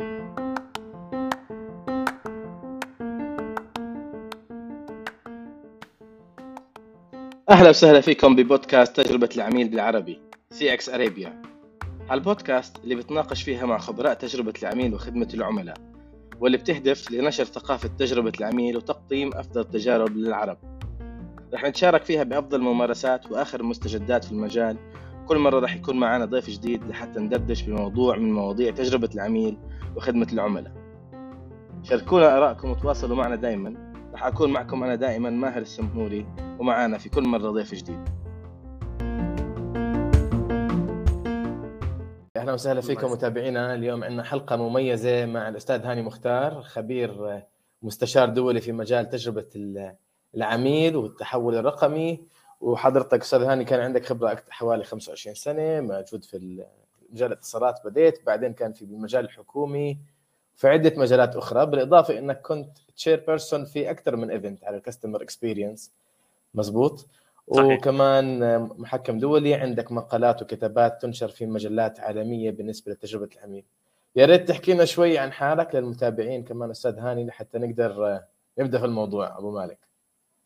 أهلا وسهلا فيكم ببودكاست تجربة العميل بالعربي CX Arabia البودكاست اللي بتناقش فيها مع خبراء تجربة العميل وخدمة العملاء واللي بتهدف لنشر ثقافة تجربة العميل وتقديم أفضل التجارب للعرب. رح نتشارك فيها بأفضل الممارسات وآخر المستجدات في المجال كل مرة رح يكون معنا ضيف جديد لحتى ندردش بموضوع من مواضيع تجربة العميل وخدمة العملاء. شاركونا آرائكم وتواصلوا معنا دائما رح أكون معكم أنا دائما ماهر السمهوري ومعانا في كل مرة ضيف جديد. أهلا وسهلا فيكم متابعينا اليوم. عندنا حلقة مميزة مع الأستاذ هاني مختار خبير مستشار دولي في مجال تجربة العميل والتحول الرقمي. وحضرتك أستاذ هاني كان عندك خبرة حوالي 25 سنة موجود في مجال الاتصالات بديت بعدين كان في المجال الحكومي في عدة مجالات أخرى بالإضافة إنك كنت chairperson في أكثر من event على ال customer experience مزبوط؟ صحيح. وكمان محكم دولي عندك مقالات وكتابات تنشر في مجلات عالمية بالنسبة لتجربة العميل. يا ريت تحكي لنا شوي عن حالك للمتابعين كمان أستاذ هاني لحتى نقدر نبدأ في الموضوع. أبو مالك.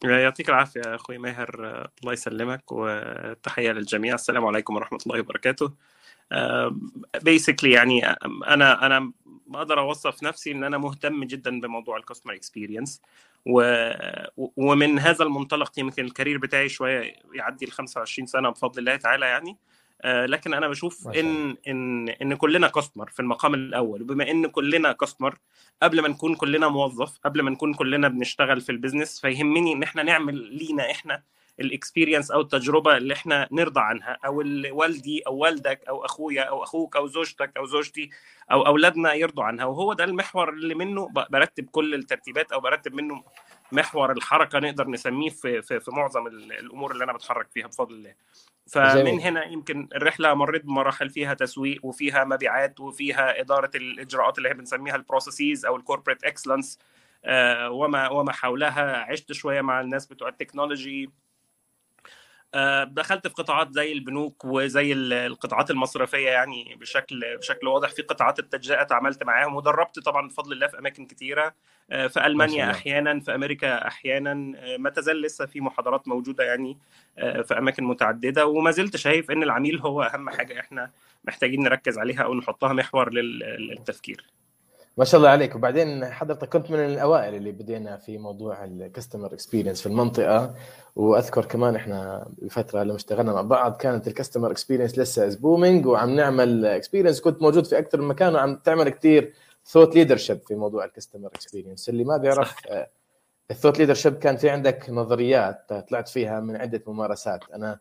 يعطيك العافية أخوي ماهر. الله يسلمك وتحية للجميع. السلام عليكم ورحمة الله وبركاته. basically يعني أنا أنا بقدر أوصف نفسي إن أنا مهتم جدا بموضوع ال customer experience ومن هذا المنطلق يمكن ال career بتاعي شوية يعدي ال 25 سنة بفضل الله تعالى يعني. لكن أنا بشوف ان ان إن كلنا customer في المقام الأول وبما إن كلنا customer قبل ما نكون كلنا موظف قبل ما نكون كلنا بنشتغل في ال business فيهمني إن إحنا نعمل لينا إحنا ال experience أو التجربة اللي إحنا نرضى عنها أو والدي أو والدك أو أخويا أو أخوك أو زوجتك أو زوجتي أو أولادنا يرضوا عنها. وهو ده المحور اللي منه برتب كل الترتيبات أو برتب منه محور الحركة نقدر نسميه في في, في معظم الأمور اللي أنا بتحرك فيها بفضل الله. فمن هنا يمكن الرحلة مريت بمراحل فيها تسويق وفيها مبيعات وفيها إدارة الإجراءات اللي هي بنسميها ال processes أو ال corporate excellence وما وما حولها. عشت شوية مع الناس بتوع التكنولوجي دخلت في قطاعات زي البنوك وزي القطاعات المصرفية يعني بشكل بشكل واضح. في قطاعات التجزئة تعاملت معاهم ودربت طبعا بفضل الله في أماكن كثيره في ألمانيا أحيانا في أمريكا أحيانا. ما تزال لسه في محاضرات موجودة يعني في أماكن متعددة. وما زلت شايف إن العميل هو أهم حاجة إحنا محتاجين نركز عليها أو نحطها محور للتفكير. ما شاء الله عليك. وبعدين حضرتك كنت من الأوائل اللي بدينا في موضوع ال customer experience في المنطقة. وأذكر كمان إحنا بفترة لما اشتغلنا مع بعض كانت ال customer experience لسه is booming وعم نعمل experience كنت موجود في أكثر من مكان وعم تعمل كثير thought leadership في موضوع ال customer experience اللي ما بيعرف ال thought leadership كان في عندك نظريات طلعت فيها من عدة ممارسات. أنا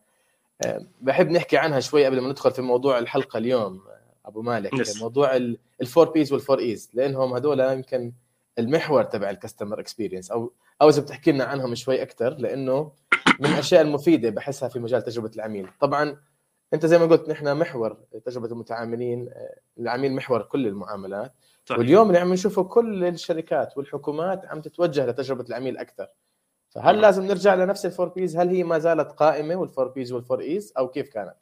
بحب نحكي عنها شوي قبل ما ندخل في موضوع الحلقة اليوم. أبو مالك yes. موضوع ال four Ps وال four Es لأنهم هذول يمكن المحور تبع ال customer experience أو أو إذا بتحكي لنا عنهم شوي أكثر لأنه من الأشياء المفيدة بحسها في مجال تجربة العميل. طبعا أنت زي ما قلت نحن محور تجربة المتعاملين العميل محور كل المعاملات. طيب. واليوم اللي عم نشوفه كل الشركات والحكومات عم تتوجه لتجربة العميل أكثر فهل لازم نرجع لنفس ال four Ps هل هي ما زالت قائمة وال four Ps وال four Es أو كيف كانت؟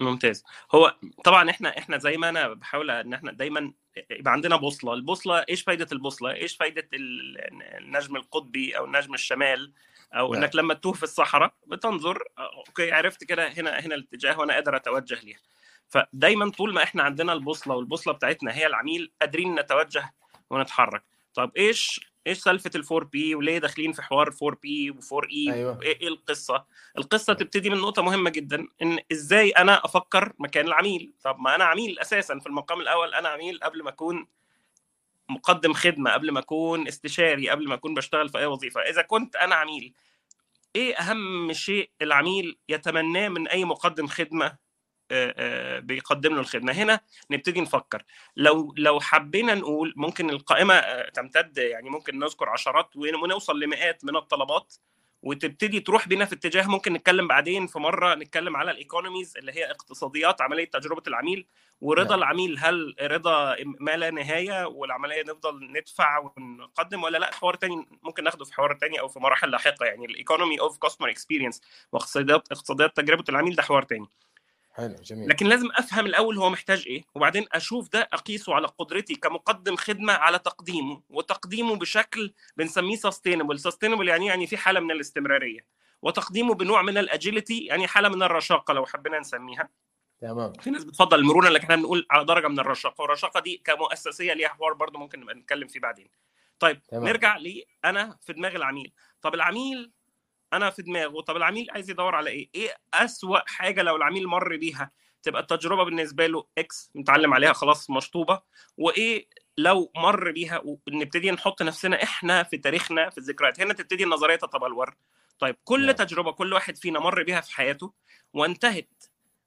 ممتاز. هو طبعا إحنا إحنا زي ما أنا بحاول إن إحنا دايما يبقى عندنا بوصلة. البوصلة إيش فايدة البوصلة؟ إيش فايدة النجم القطبي أو النجم الشمال؟ أو لا. إنك لما تتوه في الصحراء بتنظر okay عرفت كده هنا هنا الاتجاه وأنا قادر أتوجه ليها فدايما طول ما إحنا عندنا البوصلة والبوصلة بتاعتنا هي العميل قادرين نتوجه ونتحرك. طب إيش إيش سالفة ال four P وليه داخلين في حوار 4 P و4 E أيوة. إيه القصة؟ القصة تبتدي من نقطة مهمة جدا إن إزاي أنا أفكر مكان العميل؟ طب ما أنا عميل أساسا في المقام الأول أنا عميل قبل ما أكون مقدم خدمة قبل ما أكون استشاري قبل ما أكون بشتغل في أي وظيفة. إذا كنت أنا عميل إيه أهم شيء العميل يتمناه من أي مقدم خدمة؟ بيقدم له الخدمه هنا نبتدي نفكر. لو لو حبينا نقول ممكن القائمة تمتد يعني ممكن نذكر عشرات ونوصل لمئات من الطلبات وتبتدي تروح بينا في اتجاه ممكن نتكلم بعدين في مرة نتكلم على ال economies اللي هي اقتصاديات عملية تجربة العميل. ورضا نعم. العميل هل رضا ما لا نهاية والعملية نفضل ندفع ونقدم ولا لأ؟ حوار تاني ممكن ناخده في حوار تاني أو في مراحل لاحقة. يعني ال economy of customer experience واقتصاديات اقتصاديات تجربة العميل ده حوار تاني. حلو جميل. لكن لازم أفهم الأول هو محتاج إيه وبعدين أشوف ده أقيسه على قدرتي كمقدم خدمة على تقديمه وتقديمه بشكل بنسميه sustainable sustainable يعني يعني في حالة من الاستمرارية وتقديمه بنوع من الاجيلتي يعني حالة من الرشاقة لو حبينا نسميها. تمام. في ناس بتفضل المرونه لكن إحنا بنقول على درجة من الرشاقة والرشاقة دي كمؤسسية ليها حوار برضه ممكن نبقى نتكلم فيه بعدين. طيب تمام. نرجع لي أنا في دماغ العميل. طب العميل أنا في دماغه طب العميل عايز يدور على إيه؟ إيه أسوأ حاجة لو العميل مر بيها؟ تبقى التجربة بالنسبة له إكس متعلم عليها خلاص مشطوبة. وإيه لو مر بيها؟ ونبتدي نحط نفسنا إحنا في تاريخنا في الذكريات. هنا تبتدي النظرية تتبلور. طيب كل نعم. تجربة كل واحد فينا مر بيها في حياته وانتهت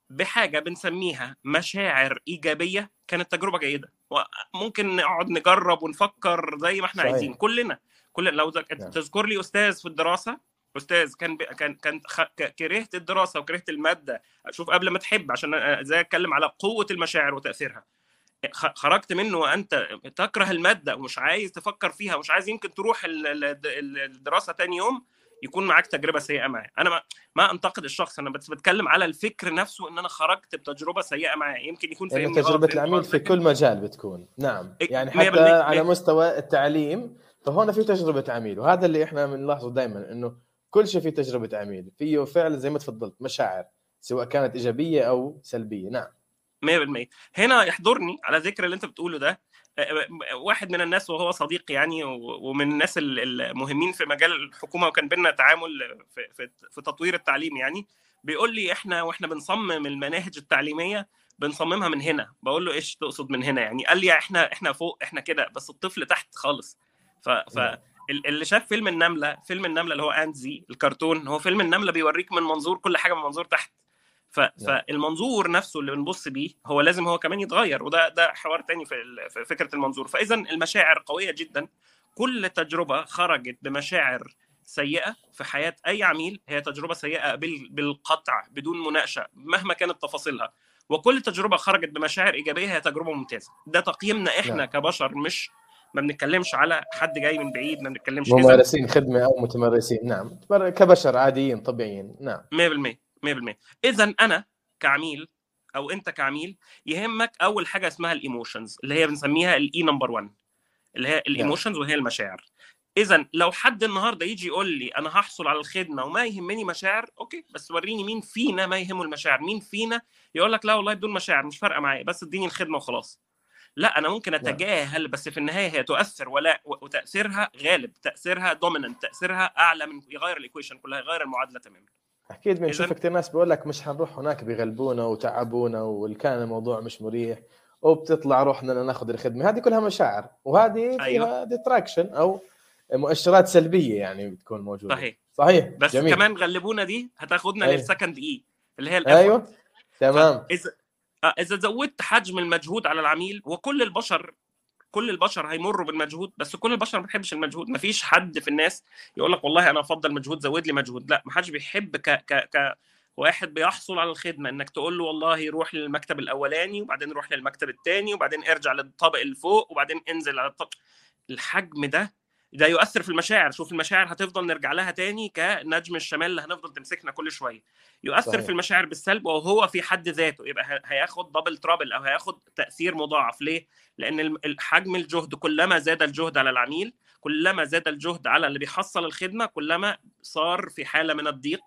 بحاجة بنسميها مشاعر إيجابية كانت تجربة جيدة. وممكن نقعد نجرب ونفكر زي ما إحنا صحيح. عايزين. كلنا كل لو نعم. تذكر لي أستاذ في الدراسة أستاذ كان ب... كان كان خ... كرهت الدراسة وكرهت المادة. شوف قبل ما تحب عشان إزاي أتكلم على قوة المشاعر وتأثيرها. خ- خرجت منه وأنت تكره المادة ومش عايز تفكر فيها ومش عايز يمكن تروح ال- ال- ال- الدراسة تاني يوم يكون معاك تجربة سيئة معاه أنا ما, ما أنتقد الشخص أنا بس بتكلم على الفكر نفسه إن أنا خرجت بتجربة سيئة معاه يمكن يكون يعني فاهمني غلط، تجربة فهمت العميل غلط، في كل مجال بتكون. نعم. إيه، يعني حتى. على. مستوى التعليم فهون في تجربة عميل وهذا اللي إحنا بنلاحظه دائما إنه كل شيء فيه تجربة عميل فيه فعلا زي ما تفضلت مشاعر سواء كانت إيجابية أو سلبية. نعم. 100% هنا يحضرني على ذكر اللي أنت بتقوله ده. آه، واحد من الناس وهو صديق يعني ومن الناس ال- المهمين في مجال الحكومة وكان بينا تعامل في, في, في تطوير التعليم يعني. بيقول لي إحنا وإحنا بنصمم المناهج التعليمية بنصممها من هنا. بقول له إيش تقصد من هنا يعني؟ قال لي إحنا إحنا فوق إحنا كده بس الطفل تحت خالص. ف, ف نعم. اللي شاف فيلم النملة فيلم النملة اللي هو انزي الكرتون هو فيلم النملة بيوريك من منظور كل حاجة من منظور تحت. ف... فالمنظور نفسه اللي بنبص بيه هو لازم هو كمان يتغير وده ده حوار تاني في, ال... في فكرة المنظور. فإذا المشاعر قوية جدا. كل تجربة خرجت بمشاعر سيئة في حياة أي عميل هي تجربة سيئة بال... بالقطع بدون مناقشة مهما كانت تفاصيلها. وكل تجربة خرجت بمشاعر إيجابية هي تجربة ممتازة. ده تقييمنا إحنا نعم. كبشر مش ما بنتكلمش على حد جاي من بعيد ما بنتكلمش ممارسين خدمة أو متمرسين نعم. كبشر عاديين طبيعيين نعم. 100% 100% اذا أنا كعميل أو أنت كعميل يهمك أول حاجة اسمها ال emotions اللي هي بنسميها ال E number 1 اللي هي ال emotions وهي المشاعر. اذا لو حد النهارده يجي يقول لي أنا هحصل على الخدمة وما يهمني مشاعر أوكي بس وريني مين فينا ما يهمه المشاعر مين فينا؟ يقول لك لا والله بدون مشاعر مش فارقة معايا بس اديني الخدمة وخلاص. لا أنا ممكن أتجاهل بس في النهاية هي تؤثر ولا وتأثيرها غالب تأثيرها dominant تأثيرها أعلى من يغير ال equation كلها يغير المعادلة تماما. أكيد بنشوف كثير ناس بيقول لك مش حنروح هناك بيغلبونا وتعبونا وكان الموضوع مش مريح وبتطلع روحنا ناخذ الخدمة. هذه كلها مشاعر وهذه فيها أيوة. detraction أو مؤشرات سلبية يعني بتكون موجودة. صحيح. صحيح. بس جميل. كمان غلبونا دي هتاخدنا أيوة. لل second E اللي هي ال أيوه. تمام. اذا إذا زودت حجم المجهود على العميل وكل البشر كل البشر هيمروا بالمجهود بس كل البشر ما بتحبش المجهود. ما فيش حد في الناس يقول لك والله أنا أفضل مجهود زود لي مجهود. لا ما حدش بيحب ك ك ك واحد بيحصل على الخدمة إنك تقول له والله روح للمكتب الأولاني وبعدين روح للمكتب الثاني وبعدين ارجع للطابق اللي فوق وبعدين انزل على الطابق الحجم ده ده يؤثر في المشاعر. شوف المشاعر هتفضل نرجع لها تاني كنجم الشمال اللي هنفضل تمسكنا كل شوية. يؤثر صحيح. في المشاعر بالسلب وهو في حد ذاته. يبقى هياخد دبل ترابل أو هياخد تأثير مضاعف. ليه؟ لأن حجم الجهد كلما زاد الجهد على العميل كلما زاد الجهد على اللي بيحصل الخدمة كلما صار في حالة من الضيق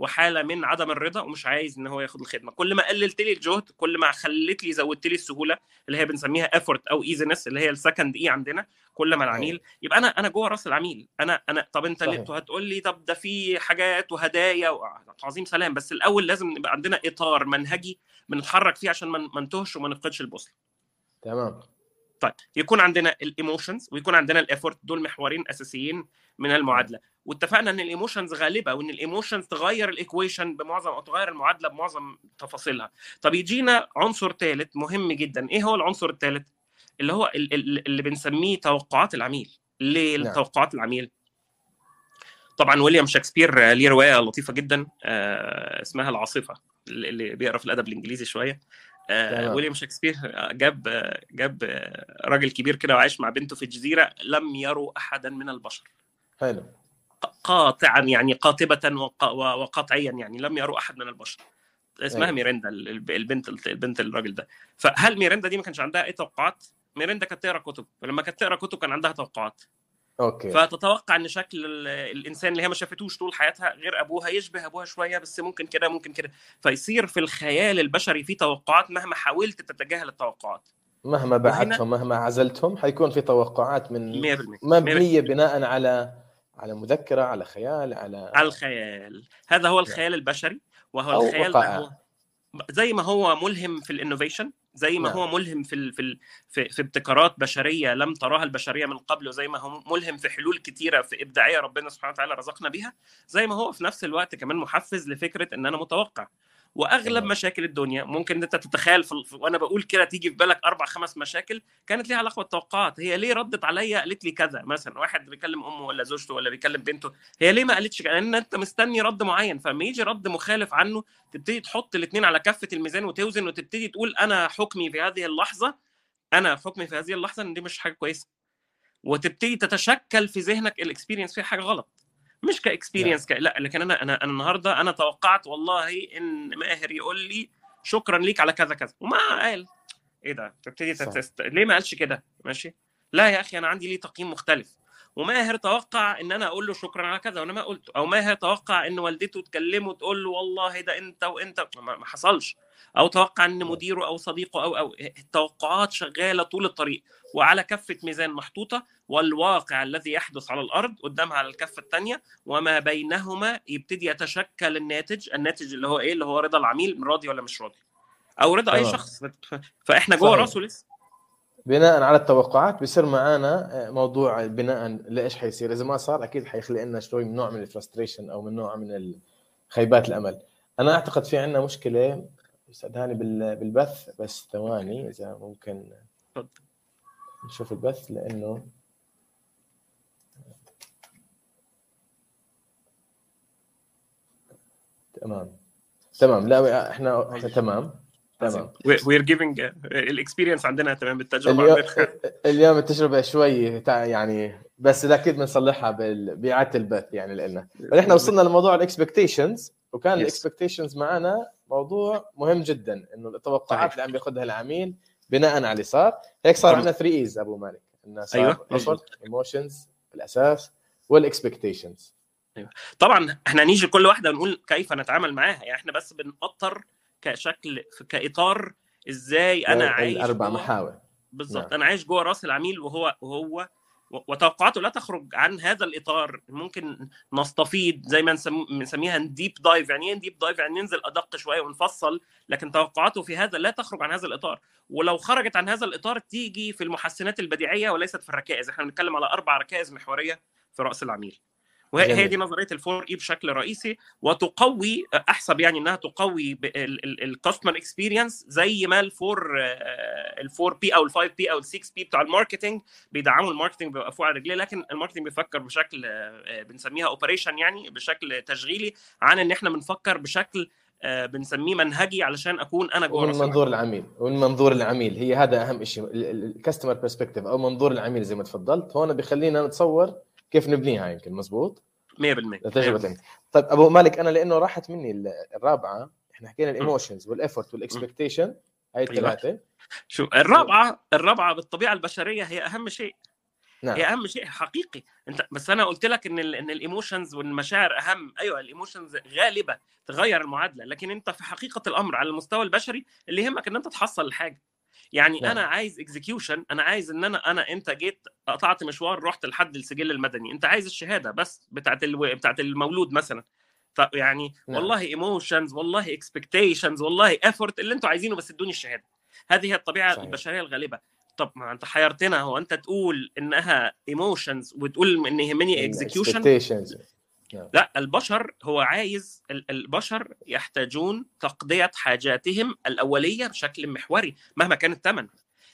وحالة من عدم الرضا ومش عايز إن هو ياخد الخدمة. كل ما قللت لي الجهد كل ما خليت لي زودت لي السهولة اللي هي بنسميها effort أو easiness اللي هي ال second E عندنا كل ما العميل يبقى أنا أنا جوه رأس العميل. أنا أنا طب أنت هتقول لي طب ده في حاجات وهدايا و- عظيم سلام. بس الأول لازم نبقى عندنا إطار منهجي بنتحرك فيه عشان ما نتوهش وما نفقدش البوصلة. تمام. طيب يكون عندنا ال emotions ويكون عندنا ال effort دول محورين أساسيين من المعادلة. واتفقنا إن ال emotions غالبة وإن ال emotions تغير ال equation بمعظم أو تغير المعادلة بمعظم تفاصيلها. طب يجينا عنصر ثالث مهم جدا. إيه هو العنصر الثالث اللي هو ال- ال- اللي بنسميه توقعات العميل. ليه نعم. توقعات العميل؟ طبعا ويليام شكسبير آه، ليه رواية لطيفة جدا آه، اسمها العاصفة اللي بيقرأ في الأدب الإنجليزي شوية. آه،. ويليام شكسبير آه، جاب جاب آه، راجل كبير كده وعايش مع بنته في جزيره لم يروا أحدا من البشر. حلو. قاطعا يعني قاطبة وق- و- وقطعيا يعني لم يروا أحد من البشر. اسمها أيوة. ميريندا الب- البنت البنت الراجل ده. فهل ميريندا دي ما كانش عندها أي توقعات؟ ميريندا كانت تقرأ كتب. ولما كانت تقرأ كتب كان عندها توقعات. أوكي. فتتوقع إن شكل ال- الإنسان اللي هي ما شافتوش طول حياتها غير أبوها يشبه أبوها شوية بس ممكن كده ممكن كده. فيصير في الخيال البشري في توقعات مهما حاولت تتجاهل التوقعات. مهما بعدتهم مهما عزلتهم حيكون في توقعات من 100% مبنية بناء على على مذكرة على خيال على على الخيال. هذا هو الخيال البشري وهو الخيال زي ما هو ملهم في الإنوفيشن زي ما نعم. هو ملهم في ال في ال في, في ابتكارات بشرية لم تراها البشرية من قبل وزي ما هو ملهم في حلول كتيرة في إبداعية ربنا سبحانه وتعالى رزقنا بيها زي ما هو في نفس الوقت كمان محفز لفكرة إن أنا متوقع وأغلب. مشاكل الدنيا. ممكن إن أنت تتخيل في وأنا بقول كده تيجي في بالك أربع خمس مشاكل كانت ليها علاقة بالتوقعات. هي ليه ردت عليا؟ قالت لي كذا مثلا. واحد بيكلم أمه ولا زوجته ولا بيكلم بنته. هي ليه ما قالتش لأن أنت مستني رد معين. فلما يجي رد مخالف عنه تبتدي تحط الاثنين على كفة الميزان وتوزن وتبتدي تقول أنا حكمي في هذه اللحظة أنا حكمي في هذه اللحظة إن دي مش حاجة كويسة. وتبتدي تتشكل في ذهنك ال experience فيها حاجة غلط. مش ك experience ك... لا لكن أنا أنا أنا النهارده أنا توقعت والله إن ماهر يقول لي شكرا ليك على كذا كذا. وما قال. إيه ده؟ تبتدي. ليه ما قالش كده؟ ماشي. لا يا أخي أنا عندي ليه تقييم مختلف. وماهر توقع إن أنا أقول له شكرا على كذا وأنا ما قلت أو ماهر توقع إن والدته تكلمه تقول له والله ده أنت وأنت ما حصلش. أو توقع إن مديره أو صديقه أو أو التوقعات شغالة طول الطريق. وعلى كفة ميزان محطوطة والواقع الذي يحدث على الأرض قدامها على الكفة الثانية وما بينهما يبتدي يتشكل الناتج الناتج اللي هو إيه؟ اللي هو رضا العميل راضي ولا مش راضي؟ أو رضا أي تمام. شخص. فإحنا جوه. راسه لسه. بناء على التوقعات بيصير معانا موضوع بناء لإيش حيصير. إذا ما صار أكيد حيخلق لنا شوي من نوع من الفرستريشن أو من نوع من خيبات الأمل. أنا أعتقد في عندنا مشكلة أستاذ هاني بال- بالبث بس ثواني إذا ممكن. نشوف البث لأنه تمام. تمام. لا إحنا إحنا تمام. تمام. we're giving ال experience عندنا تمام بالتجربه اليوم. اليوم التجربة شوي يعني بس أكيد بنصلحها بإعادة البث يعني لنا إحنا وصلنا لموضوع ال expectations وكان Yes. ال expectations معنا موضوع مهم جدا إنه التوقعات. اللي عم بياخذها العميل بناء على اللي صار. هيك صار. عندنا 3 E's أبو مالك. إنه صار أيوة، effort emotions الأساس وال expectations. طبعا إحنا نيجي كل واحدة ونقول كيف نتعامل معاها. يعني إحنا بس بنأطر كشكل كإطار إزاي أنا عايش الأربع محاور. بالظبط نعم. أنا عايش جوه رأس العميل وهو وهو وتوقعاته لا تخرج عن هذا الإطار. ممكن نستفيض زي ما نسم- بنسميها deep dive يعني إيه deep dive يعني ننزل أدق شوية ونفصل لكن توقعاته في هذا لا تخرج عن هذا الإطار. ولو خرجت عن هذا الإطار تيجي في المحسنات البديعية وليست في الركائز. إحنا بنتكلم على أربع ركائز محورية في رأس العميل. وهي. هي دي نظرية ال four E بشكل رئيسي وتقوي أحسب يعني إنها تقوي ال customer experience زي ما ال four ال four P أو ال five P أو ال six P بتاع ال marketing بيدعموا ال marketing بيوقفوه على رجليه لكن ال marketing بيفكر بشكل آه، بنسميها operation يعني بشكل تشغيلي عن إن إحنا بنفكر بشكل آه، بنسميه منهجي علشان أكون أنا جوه رأس منظور العميل ومن منظور العميل. هي هذا أهم شيء ال customer perspective أو منظور العميل زي ما تفضلت. هون بيخلينا نتصور كيف نبنيها يمكن مزبوط؟ 100% تجربة انت طيب أبو مالك أنا لأنه راحت مني ال- الرابعة إحنا حكينا ال emotions وال effort وال expectation هاي الثلاثة. شو الرابعة الرابعة بالطبيعة البشرية هي أهم شيء. نعم. هي أهم شيء حقيقي. أنت بس أنا قلت لك إن ال إن ال emotions والمشاعر أهم. أيوه ال emotions غالبه تغير المعادلة لكن أنت في حقيقة الأمر على المستوى البشري اللي يهمك إن أنت تحصل الحاجة. يعني نعم. أنا عايز execution أنا عايز إن أنا أنا أنت جيت قطعت مشوار رحت لحد السجل المدني أنت عايز الشهادة بس بتاعت ألو... بتاعت المولود مثلا طب يعني نعم. والله emotions والله expectations والله effort اللي أنتوا عايزينه بس ادوني الشهادة هذه هي الطبيعة صحيح. البشرية الغالبة طب ما أنت حيرتنا هو أنت تقول إنها emotions وتقول إن يهمني execution. لا البشر هو عايز ال- البشر يحتاجون تقضية حاجاتهم الأولية بشكل محوري مهما كان الثمن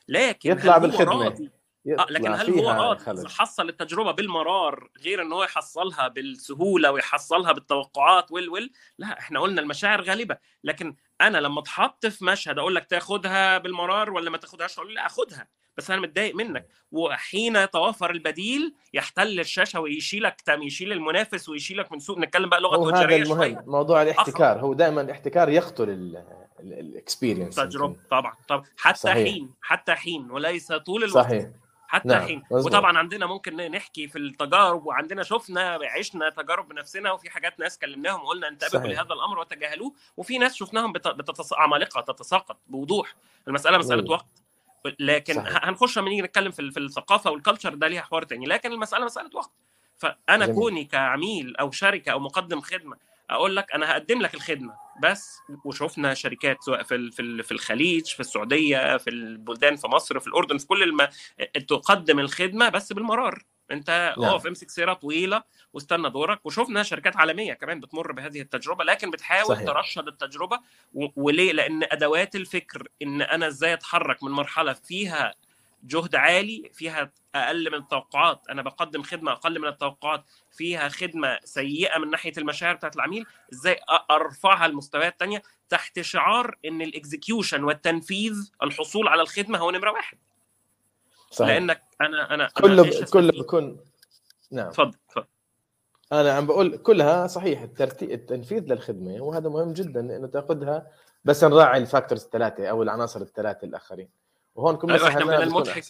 لكن يطلع هل هو بالخدمة. آه لكن هل هو راضي؟ حصل التجربة بالمرار غير إن هو يحصلها بالسهولة ويحصلها بالتوقعات وال وال لا إحنا قلنا المشاعر غالبة. لكن أنا لما اتحط في مشهد أقول لك تاخدها بالمرار ولا ما تاخدهاش أقول لأ أخدها. بس أنا متضايق منك. وحين يتوافر البديل يحتل الشاشة ويشيلك تم يشيل المنافس ويشيلك من سوق. نتكلم بقى لغة هو هذا المهم. شوية. موضوع الاحتكار. هو دائما الاحتكار يقتل الاكسبيرينس تجربة. طبعا طبعا. حتى صحيح. حين حتى حين. وليس طول الوقت. صحيح. حتى نعم، حين. مظبوط. وطبعا عندنا ممكن نحكي في التجارب. وعندنا شفنا عشنا تجارب بنفسنا. وفي حاجات ناس كلمناهم وقلنا انتبهوا. لهذا الأمر وتجاهلوه. وفي ناس شفناهم بت- بتتص... عمالقه تتساقط بوضوح. المسألة مسألة مم. وقت. لكن صحيح. هنخش لما نيجي نتكلم في, في الثقافة والكالتشر ده ليها حوار تاني لكن المسألة مسألة وقت فأنا جميل. كوني كعميل أو شركة أو مقدم خدمة أقول لك أنا هقدم لك الخدمة بس وشفنا شركات سواء في في الخليج في السعودية في البلدان في مصر في الأردن في كل الم... تقدم الخدمة بس بالمرار انت نعم. اقف امسك سيره طويلة واستنى دورك. وشفنا شركات عالمية كمان بتمر بهذه التجربة لكن بتحاول صحيح. ترشد التجربة. و... وليه؟ لأن أدوات الفكر إن أنا إزاي أتحرك من مرحلة فيها جهد عالي فيها أقل من التوقعات. أنا بقدم خدمة أقل من التوقعات فيها خدمة سيئة من ناحية المشاعر بتاعت العميل. إزاي أرفعها لمستويات تانية تحت شعار إن الاكزكيوشن والتنفيذ الحصول على الخدمة هو نمرة واحد. صحيح. لأنك أنا أنا كله كله؟ بكون نعم. اتفضل اتفضل أنا عم بقول كلها صحيح الترتيب التنفيذ للخدمة وهذا مهم جدا إنه تأخذها بس نراعي ال factors الثلاثة أو العناصر الثلاثة الآخرين. وهون كل ما أيوة، من بيكون المضحك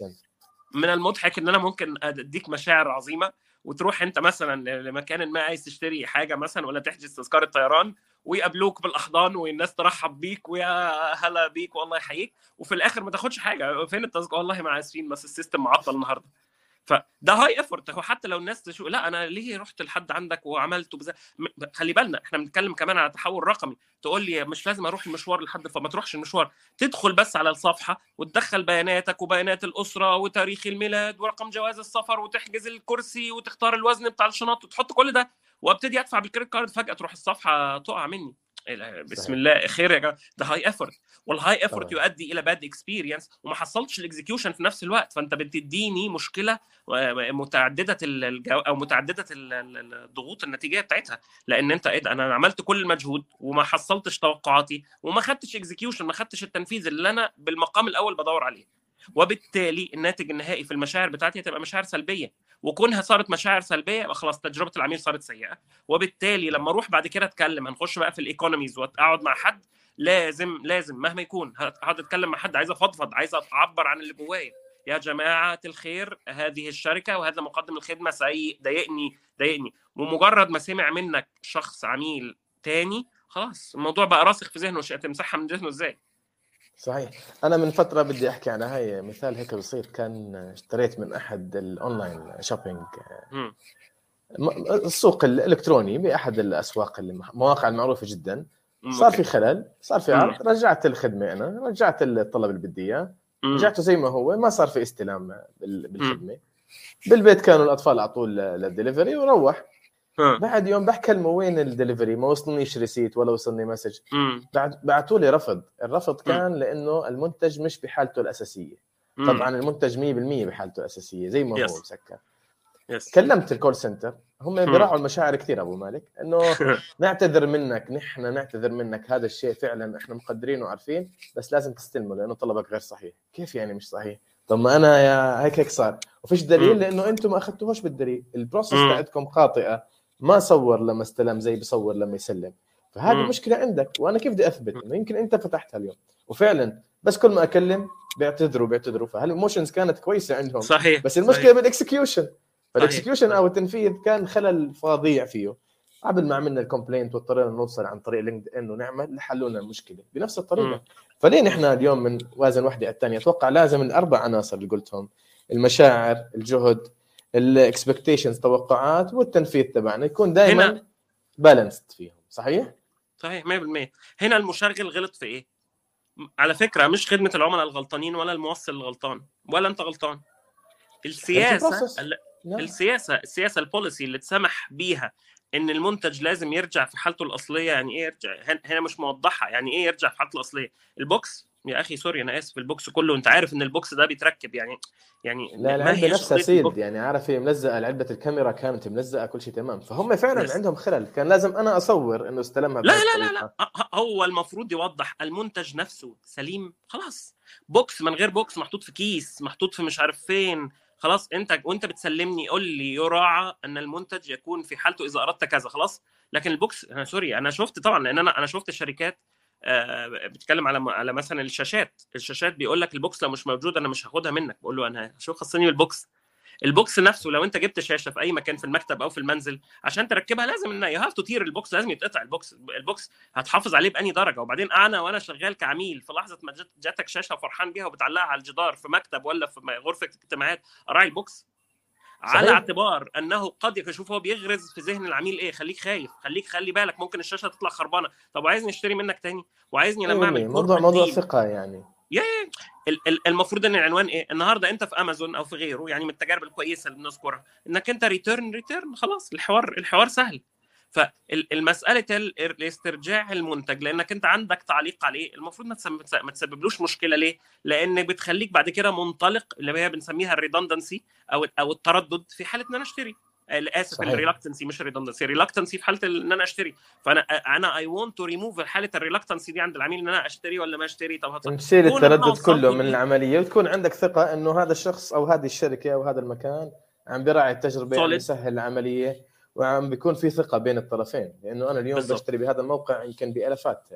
من المضحك إن أنا ممكن أديك مشاعر عظيمة وتروح أنت مثلا لمكان ما عايز تشتري حاجة مثلا ولا تحجز تذكرة طيران ويقابلوك بالاحضان والناس ترحب بيك ويا هلا بيك والله يحييك وفي الآخر ما تاخدش حاجة. فين التذكرة؟ والله ما اسفين بس ال system معطل النهارده. فده high effort هو حتى لو الناس تشوف لا أنا ليه رحت لحد عندك وعملت بزا... خلي بالنا إحنا بنتكلم كمان على تحول رقمي. تقول لي مش لازم أروح المشوار لحد فما تروحش المشوار. تدخل بس على الصفحة وتدخل بياناتك وبيانات الأسرة وتاريخ الميلاد ورقم جواز السفر وتحجز الكرسي وتختار الوزن بتاع الشنط وتحط كل ده. وأبتدي أدفع بال credit card فجأة تروح الصفحة تقع مني. بسم صحيح. الله خير يا جماعة. ده high effort وال high طبعاً. يؤدي إلى bad experience وما حصلتش ال execution في نفس الوقت. فأنت بتديني مشكلة متعددة الجو أو متعددة ال- ال- الضغوط النتيجيه بتاعتها. لأن أنت إيه أنا عملت كل المجهود وما حصلتش توقعاتي وما خدتش execution ما خدتش التنفيذ اللي أنا بالمقام الأول بدور عليه. وبالتالي الناتج النهائي في المشاعر بتاعتي هتبقى مشاعر سلبية. وكونها صارت مشاعر سلبية يبقى خلاص تجربة العميل صارت سيئة. وبالتالي لما أروح بعد كده أتكلم هنخش بقى في ال economies وأقعد مع حد لازم لازم مهما يكون هقعد أتكلم مع حد عايز أفضفض عايز أعبر عن اللي جوايا. يا جماعة الخير هذه الشركة وهذا مقدم الخدمة سيء ضايقني. ضايقني ومجرد ما سمع منك شخص عميل تاني خلاص الموضوع بقى راسخ في ذهنه شيء تمسحها من ذهنه إزاي؟ صحيح. أنا من فترة بدي أحكي عن هاي مثال هيك بسيط كان اشتريت من أحد ال online shopping السوق الإلكتروني بأحد الأسواق المواقع المعروفة جدا. صار في خلل صار في. عرض رجعت الخدمة أنا رجعت الطلب اللي بدي إياه. رجعته زي ما هو ما صار في استلام بال- بالخدمة. بالبيت كانوا الأطفال اعطوه للدليفري وروح. بعد يوم بكلمه وين الدليفري ما وصلنيش receipt ولا وصلني message. بعد بعثوا لي رفض. الرفض كان لأنه المنتج مش بحالته الأساسية. طبعا المنتج 100% بحالته الأساسية زي ما Yes. هو مسكر. yes كلمت ال call center هم مم. بيراعوا المشاعر كثير أبو مالك. إنه نعتذر منك نحن نعتذر منك. هذا الشيء فعلا إحنا مقدرينه وعارفين بس لازم تستلمه لأنه طلبك غير صحيح. كيف يعني مش صحيح؟ طب ما أنا يا هيك هيك صار. وفيش دليل. لأنه أنتم ما أخذتوهوش بالدليل. ال process. تاعتكم خاطئة. ما صور لما استلم زي بصور لما يسلم. فهذه. مشكلة عندك وأنا كيف بدي أثبت؟ إنه يمكن أنت فتحتها اليوم. وفعلا بس كل ما أكلم بيعتذروا بيعتذروا. فهال emotions كانت كويسة عندهم؟ صحيح بس المشكلة صحيح. بال execution فال execution أو التنفيذ كان خلل فظيع فيه. قبل ما عملنا ال complaint واضطرينا نوصل عن طريق لينكد ان ونعمل لحلوا لنا المشكلة بنفس الطريقة. فليه نحن اليوم من وازن وحدة على الثانية؟ أتوقع لازم الأربع عناصر اللي قلتهم. المشاعر الجهد ال expectations توقعات والتنفيذ تبعنا يكون دائما بالانسد فيهم صحيح؟ صحيح 100% هنا المشغل غلط في إيه؟ على فكرة مش خدمة العملاء الغلطانين ولا الموصل الغلطان ولا أنت غلطان السياسة. ال- نعم. السياسة السياسة ال policy اللي اتسمح بيها إن المنتج لازم يرجع في حالته الأصلية يعني إيه يرجع هن- هنا مش موضحة يعني إيه يرجع في حالته الأصلية ال box يا أخي sorry أنا آسف ال box كله. أنت عارف إن ال box ده بيتركب يعني يعني لا ما العلبة نفسها ال box؟ يعني عارف هي ملزقة علبة الكاميرا كانت ملزقة كل شيء تمام. فهم فعلا بس. عندهم خلل. كان لازم أنا أصور إنه استلمها لا لا لا. لا. هو المفروض يوضح المنتج نفسه سليم. خلاص. box من غير box محطوط في كيس محطوط في مش عارف فين. خلاص أنت وأنت بتسلمني قول لي يراعى إن المنتج يكون في حالته إذا أردت كذا. خلاص. لكن ال box أنا sorry أنا شفت طبعا لأن أنا أنا شفت الشركات آه، بتتكلم على على مثلا الشاشات. الشاشات بيقول لك ال box لو مش موجود أنا مش هاخدها منك. بقول له أنا شو خصني بال box. ال box نفسه لو أنت جبت شاشة في أي مكان في المكتب أو في المنزل عشان تركبها لازم إن you have to tear ال box لازم يتقطع ال box ال box هتحافظ عليه بأني درجة. وبعدين أنا وأنا شغال كعميل في لحظة ما جاتك شاشة فرحان بيها وبتعلقها على الجدار في مكتب ولا في غرفة اجتماعات أراعي ال box. على صحيح. اعتبار انه قد يشوف هو بيغرز في ذهن العميل إيه؟ خليك خايف خليك خلي بالك ممكن الشاشة تطلع خربانة. طب وعايزني اشتري منك تاني؟ وعايزني لما اعمل أيوة، موضوع موضوع ثقة يعني. ال- المفروض ان العنوان إيه؟ النهارده انت في امازون أو في غيره يعني من التجارب الكويسة اللي بنذكرها انك انت return return خلاص الحوار الحوار سهل. فالمسألة الاسترجاع المنتج لأنك أنت عندك تعليق عليه المفروض ما تسببلوش مشكلة ليه؟ لأن بتخليك بعد كده منطلق اللي هي بنسميها ال redundancy أو أو التردد في حالة إن أنا أشتري آه، اسف. ال reluctancy مش ال redundancy ال reluctancy في حالة إن أنا أشتري فأنا أنا اي ونت تو ريموف حالة ال reluctancy دي عند العميل إن أنا أشتري ولا ما أشتري طب نشيل أنا التردد كله من لي- العملية وتكون عندك ثقة إنه هذا الشخص أو هذه الشركة أو هذا المكان عم بيراعي التجربة عم. بيسهل العملية وعم بيكون في ثقة بين الطرفين لأنه أنا اليوم بالضبط. بشتري بهذا الموقع يمكن بالافات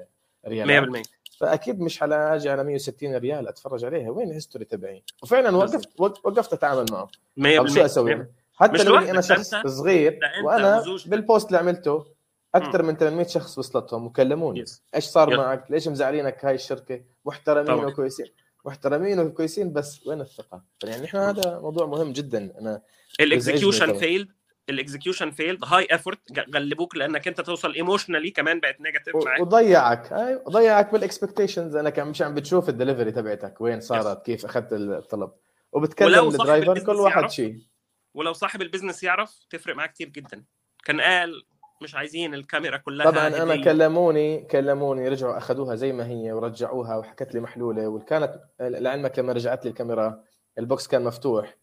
ريالات 100% فأكيد مش على أجي على 160 ريال أتفرج عليها وين ال history تبعي وفعلا وقفت وقفت أتعامل معه 100% طب شو أسوي؟ حتى لو أنا شخص صغير وأنا. بال post اللي عملته أكثر من 800 شخص وصلتهم وكلموني Yes. إيش صار Yes. معك؟ ليش مزعلينك هاي الشركة؟ محترمين طبعاً. وكويسين محترمين وكويسين بس وين الثقة؟ يعني إحنا هذا موضوع مهم جدا أنا ال execution طبعاً. ال execution failed high effort غلبوك لأنك أنت توصل emotionally كمان بقت negative معاك. وضيعك. أيوه ضيعك بال expectations انك مش عم بتشوف الدليفري تبعتك وين صارت كيف أخذت الطلب. وبتكلم ال driver ال business كل واحد. شيء. ولو صاحب ال business يعرف تفرق معاه كتير جدا. كان قال مش عايزين الكاميرا كلها طبعا أنا هدية. كلموني كلموني رجعوا أخذوها زي ما هي ورجعوها وحكت لي محلولة. وكانت لعلمك لما رجعت لي الكاميرا ال box كان مفتوح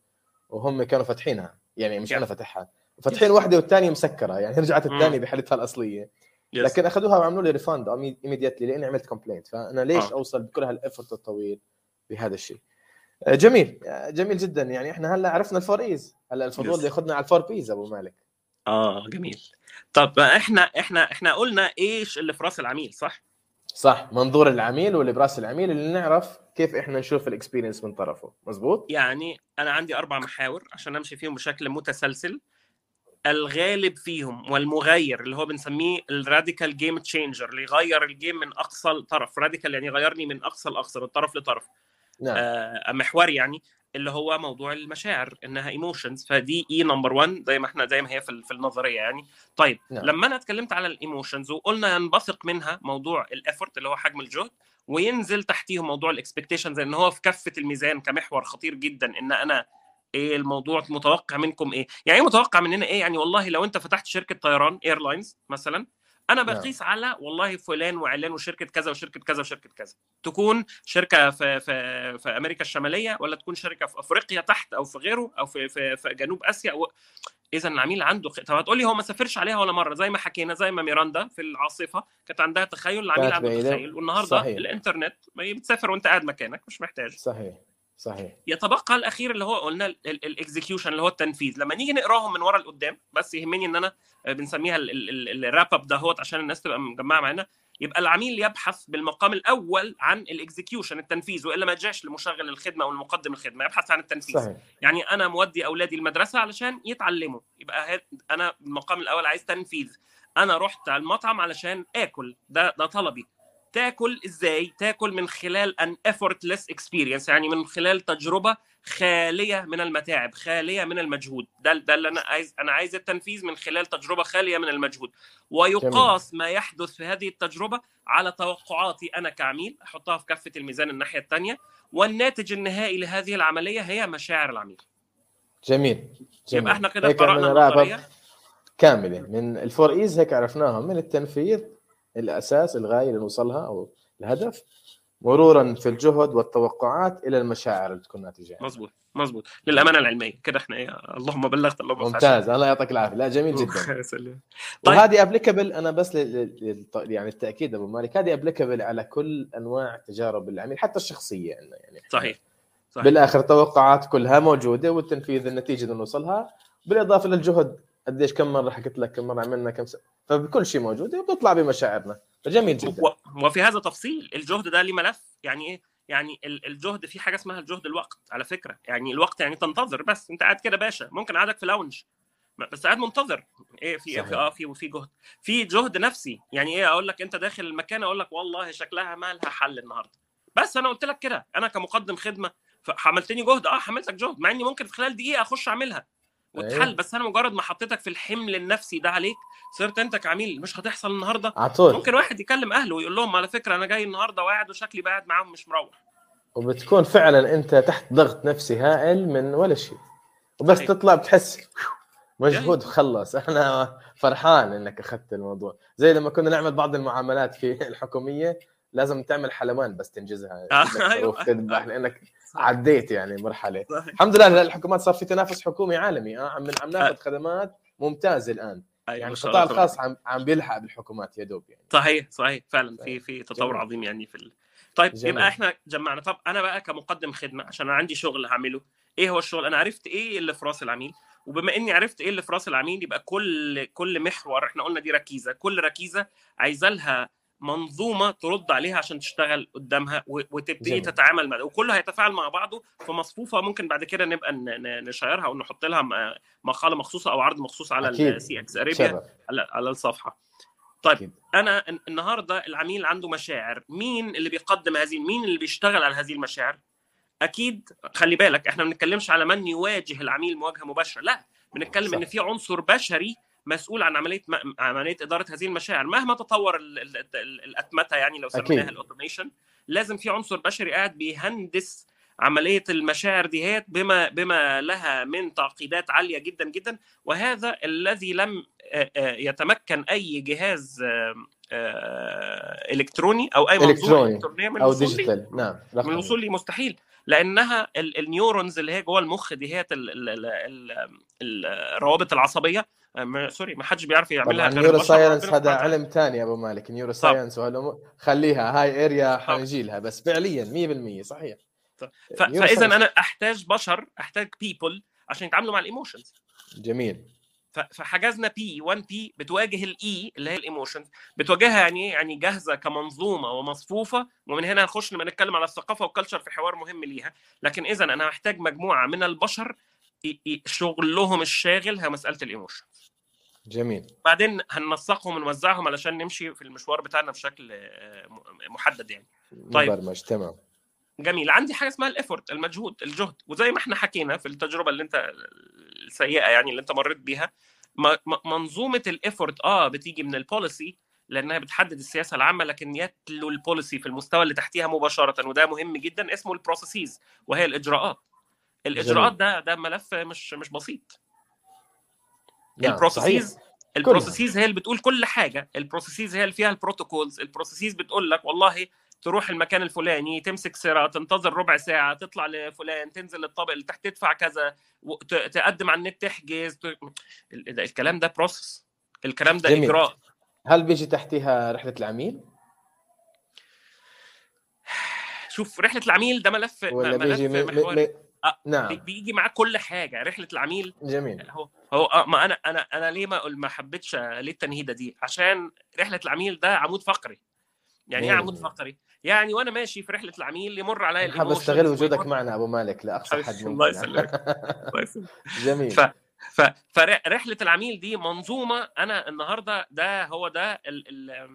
وهم كانوا فاتحينها. يعني مش Yeah. أنا فاتحها. فاتحين واحدة والثانية مسكرة يعني رجعت. الثانية بحالتها الأصلية. Yes. لكن أخذوها وعملوا لي refund immediately لأني عملت complaint فأنا ليش آه. أوصل بكل هال effort الطويل بهذا الشيء؟ آه، جميل. آه، جميل جدا. يعني إحنا هلأ عرفنا ال four E's هلأ الفضول Yes. اللي ياخذنا على ال four P's أبو مالك. آه جميل. طب إحنا إحنا إحنا قلنا إيش اللي في رأس العميل صح؟ صح. منظور العميل واللي برأس العميل اللي نعرف كيف إحنا نشوف ال experience من طرفه. مزبوط؟ يعني أنا عندي أربع محاور عشان أمشي فيهم بشكل متسلسل. الغالب فيهم والمغير اللي هو بنسميه ال radical game changer اللي يغير ال game من أقصى الطرف. radical يعني يغيرني من أقصى لاقصى من طرف لطرف. نعم. آه محور يعني اللي هو موضوع المشاعر إنها emotions فدي E number 1 زي ما إحنا زي ما هي في في النظرية يعني. طيب نعم. لما أنا اتكلمت على ال emotions وقلنا ينبثق منها موضوع ال effort اللي هو حجم الجهد وينزل تحتيه موضوع ال expectations ان هو في كفه الميزان كمحور خطير جدا إن أنا إيه الموضوع متوقع منكم إيه يعني إيه متوقع مننا إيه يعني والله لو أنت فتحت شركة طيران airlines مثلا أنا نعم. بقيس على والله فلان وعلان وشركة كذا وشركة كذا وشركة كذا تكون شركة في في في أمريكا الشمالية ولا تكون شركة في أفريقيا تحت أو في غيره أو في في, في جنوب آسيا و... اذا العميل عنده. طب هتقول لي هو ما سافرش عليها ولا مرة زي ما حكينا زي ما ميراندا في العاصفة كانت عندها تخيل العميل عنده. تخيل والنهاردة صحيح. الإنترنت ما بتسافر وأنت قاعد مكانك مش محتاج صحيح صحيح. يتبقى الأخير اللي هو قلنا ال execution اللي هو التنفيذ. لما نيجي نقراهم من ورا لقدام بس يهمني إن أنا آه، بنسميها ال wrap up دهوت عشان الناس تبقى مجمعة معانا. يبقى العميل يبحث بالمقام الأول عن ال execution التنفيذ وإلا ما جاش لمشغل الخدمة أو المقدم الخدمة. يبحث عن التنفيذ. صحيح. يعني أنا مودي أولادي المدرسة علشان يتعلموا. يبقى أنا المقام الأول عايز تنفيذ. أنا رحت المطعم علشان آكل. ده ده طلبي. تاكل إزاي؟ تاكل من خلال ان effortless experience يعني من خلال تجربة خالية من المتاعب خالية من المجهود. ده ده اللي أنا عايز أنا عايز التنفيذ من خلال تجربة خالية من المجهود. ويقاس ما يحدث في هذه التجربة على توقعاتي أنا كعميل أحطها في كفة الميزان الناحية الثانية والناتج النهائي لهذه العملية هي مشاعر العميل. جميل جميل. يبقى إحنا كده قرأنا كاملة. من الفور ايز هيك عرفناهم من التنفيذ الأساس الغاية اللي نوصلها أو الهدف مرورا في الجهد والتوقعات إلى المشاعر اللي تكون ناتجة مظبوط مظبوط. للأمانة العلمية كده إحنا إيه اللهم بلغت اللهم ممتاز الله يعطيك العافية. لا جميل جدا. طيب. وهذه applicable أنا بس ل... يعني التأكيد أبو مالك هذه applicable على كل أنواع تجارب العميل حتى الشخصية يعني صحيح صحيح. بالآخر توقعات كلها موجودة والتنفيذ النتيجة اللي نوصلها بالإضافة للجهد قديش كم مرة حكيت لك كم مرة عملنا كم سنة. فبكل شيء موجود وبيطلع بمشاعرنا. فجميل جدا. و... وفي هذا تفصيل الجهد ده ليه ملف؟ يعني إيه؟ يعني الجهد في حاجة اسمها الجهد الوقت على فكرة. يعني الوقت يعني تنتظر بس. انت قاعد كده باشا. ممكن قاعدك في لاونج بس قاعد منتظر. إيه؟ في في آه في وفي جهد. في جهد نفسي. يعني إيه؟ أقول لك أنت داخل المكان أقول لك والله شكلها ما لها حل النهارده. بس أنا قلت لك كده. أنا كمقدم خدمة حملتني جهد. آه حملتك جهد. مع إني ممكن في خلال دقيقة أخش أعملها. وتحل أيوه. بس أنا مجرد ما حطيتك في الحمل النفسي ده عليك صرت أنت كعميل مش هتحصل النهارده عطول. ممكن واحد يكلم أهله ويقول لهم على فكرة أنا جاي النهارده وقاعد وشكلي قاعد معاهم مش مروح وبتكون فعلا أنت تحت ضغط نفسي هائل من ولا شيء وبس أيوه. تطلع بتحس مجهود خلص أنا فرحان إنك أخذت الموضوع زي لما كنا نعمل بعض المعاملات في الحكومية لازم تعمل حلوان بس تنجزها آه، أيوة. تذبح لأنك عديت يعني مرحلة. صحيح. الحمد لله الحكومات صار في تنافس حكومي عالمي. آه عم عم ناخذ خدمات ممتازة الآن. أيوة يعني القطاع الخاص عم عم بيلحق بالحكومات يا دوب يعني. صحيح صحيح. فعلا في في تطور جميل. عظيم يعني في ال... طيب جميل. يبقى إحنا جمعنا. طب أنا بقى كمقدم خدمة عشان أنا عندي شغل هعمله. إيه هو الشغل؟ أنا عرفت إيه اللي في رأس العميل. وبما إني عرفت إيه اللي في رأس العميل يبقى كل كل محور إحنا قلنا دي ركيزة. كل ركيزة عايزة لها منظومة ترد عليها عشان تشتغل قدامها وتبتدي جميل. تتعامل مع وكله هيتفاعل مع بعضه. في مصفوفه ممكن بعد كده نبقى نشيرها أو نحط لها مقالة مخصوصة أو عرض مخصوص على ال CX Arabia على, الصفحة. طيب أكيد. أنا النهارده العميل عنده مشاعر. مين اللي بيقدم هذه مين اللي بيشتغل على هذه المشاعر؟ أكيد خلي بالك إحنا ما بنتكلمش على من يواجه العميل مواجهة مباشرة. لا بنتكلم إن في عنصر بشري مسؤول عن عملية عملية إدارة هذه المشاعر. مهما تطور الأتمتة يعني لو سميناها ال automation لازم في عنصر بشري قاعد بيهندس عملية المشاعر ديات بما بما لها من تعقيدات عالية جدا جدا. وهذا الذي لم يتمكن أي جهاز إلكتروني أو أي منظومه الكترونيه من أو digital. نعم من الوصول لي مستحيل. لأنها ال neurons اللي هي جوه المخ دي هي الروابط العصبية sorry. ما حدش بيعرف يعملها غير ال neuroscience هذا علم ثاني يا أبو مالك. neuroscience وهالامور خليها هاي area حنجي لها بس فعليا 100% صحيح. فاذا أنا أحتاج بشر أحتاج people عشان يتعاملوا مع ال emotions جميل. فحجزنا P 1 P بتواجه ال E اللي هي ال emotions بتواجهها يعني إيه؟ يعني جاهزة كمنظومة ومصفوفة. ومن هنا نخش لما نتكلم على الثقافة وال culture في حوار مهم ليها. لكن اذا أنا محتاج مجموعة من البشر شغلهم الشاغل هي مسألة ال emotions جميل. بعدين هننسقهم ونوزعهم علشان نمشي في المشوار بتاعنا بشكل آه، محدد يعني. طيب. مبرمج تمام. جميل. عندي حاجة اسمها ال effort المجهود الجهد. وزي ما إحنا حكينا في التجربة اللي انت السيئة يعني اللي انت مريت بيها منظومة ال effort آه بتيجي من ال policy لأنها بتحدد السياسة العامة لكن يتلو ال policy في المستوى اللي تحتيها مباشرة وده مهم جدا اسمه ال processes وهي الإجراءات. الإجراءات ده ده ملف مش مش بسيط. نعم ال processes ال processes هي اللي بتقول كل حاجة. ال processes هي اللي فيها ال protocols. ال processes بتقول لك والله تروح المكان الفلاني تمسك سيره تنتظر ربع ساعة تطلع لفلان تنزل الطابق اللي تحت تدفع كذا تقدم على النت تحجز الكلام ده process الكلام ده جميل. إجراء. هل بيجي تحتها رحلة العميل؟ شوف رحلة العميل ده ملف ولا ملف بيجي آه نعم. بيجي معاه كل حاجة رحلة العميل. جميل. هو هو آه ما أنا أنا أنا ليه ما ما حبيتش ليه التنهيدة دي؟ عشان رحلة العميل ده عمود فقري. يعني إيه عمود فقري؟ يعني وأنا ماشي في رحلة العميل يمر علي حاب أستغل وجودك معنا أبو مالك لأقصى حد ممكن. الله يسلمك الله يسلمك. جميل. ف... ف... فرحلة العميل دي منظومة. أنا النهارده ده هو ده ال... ال...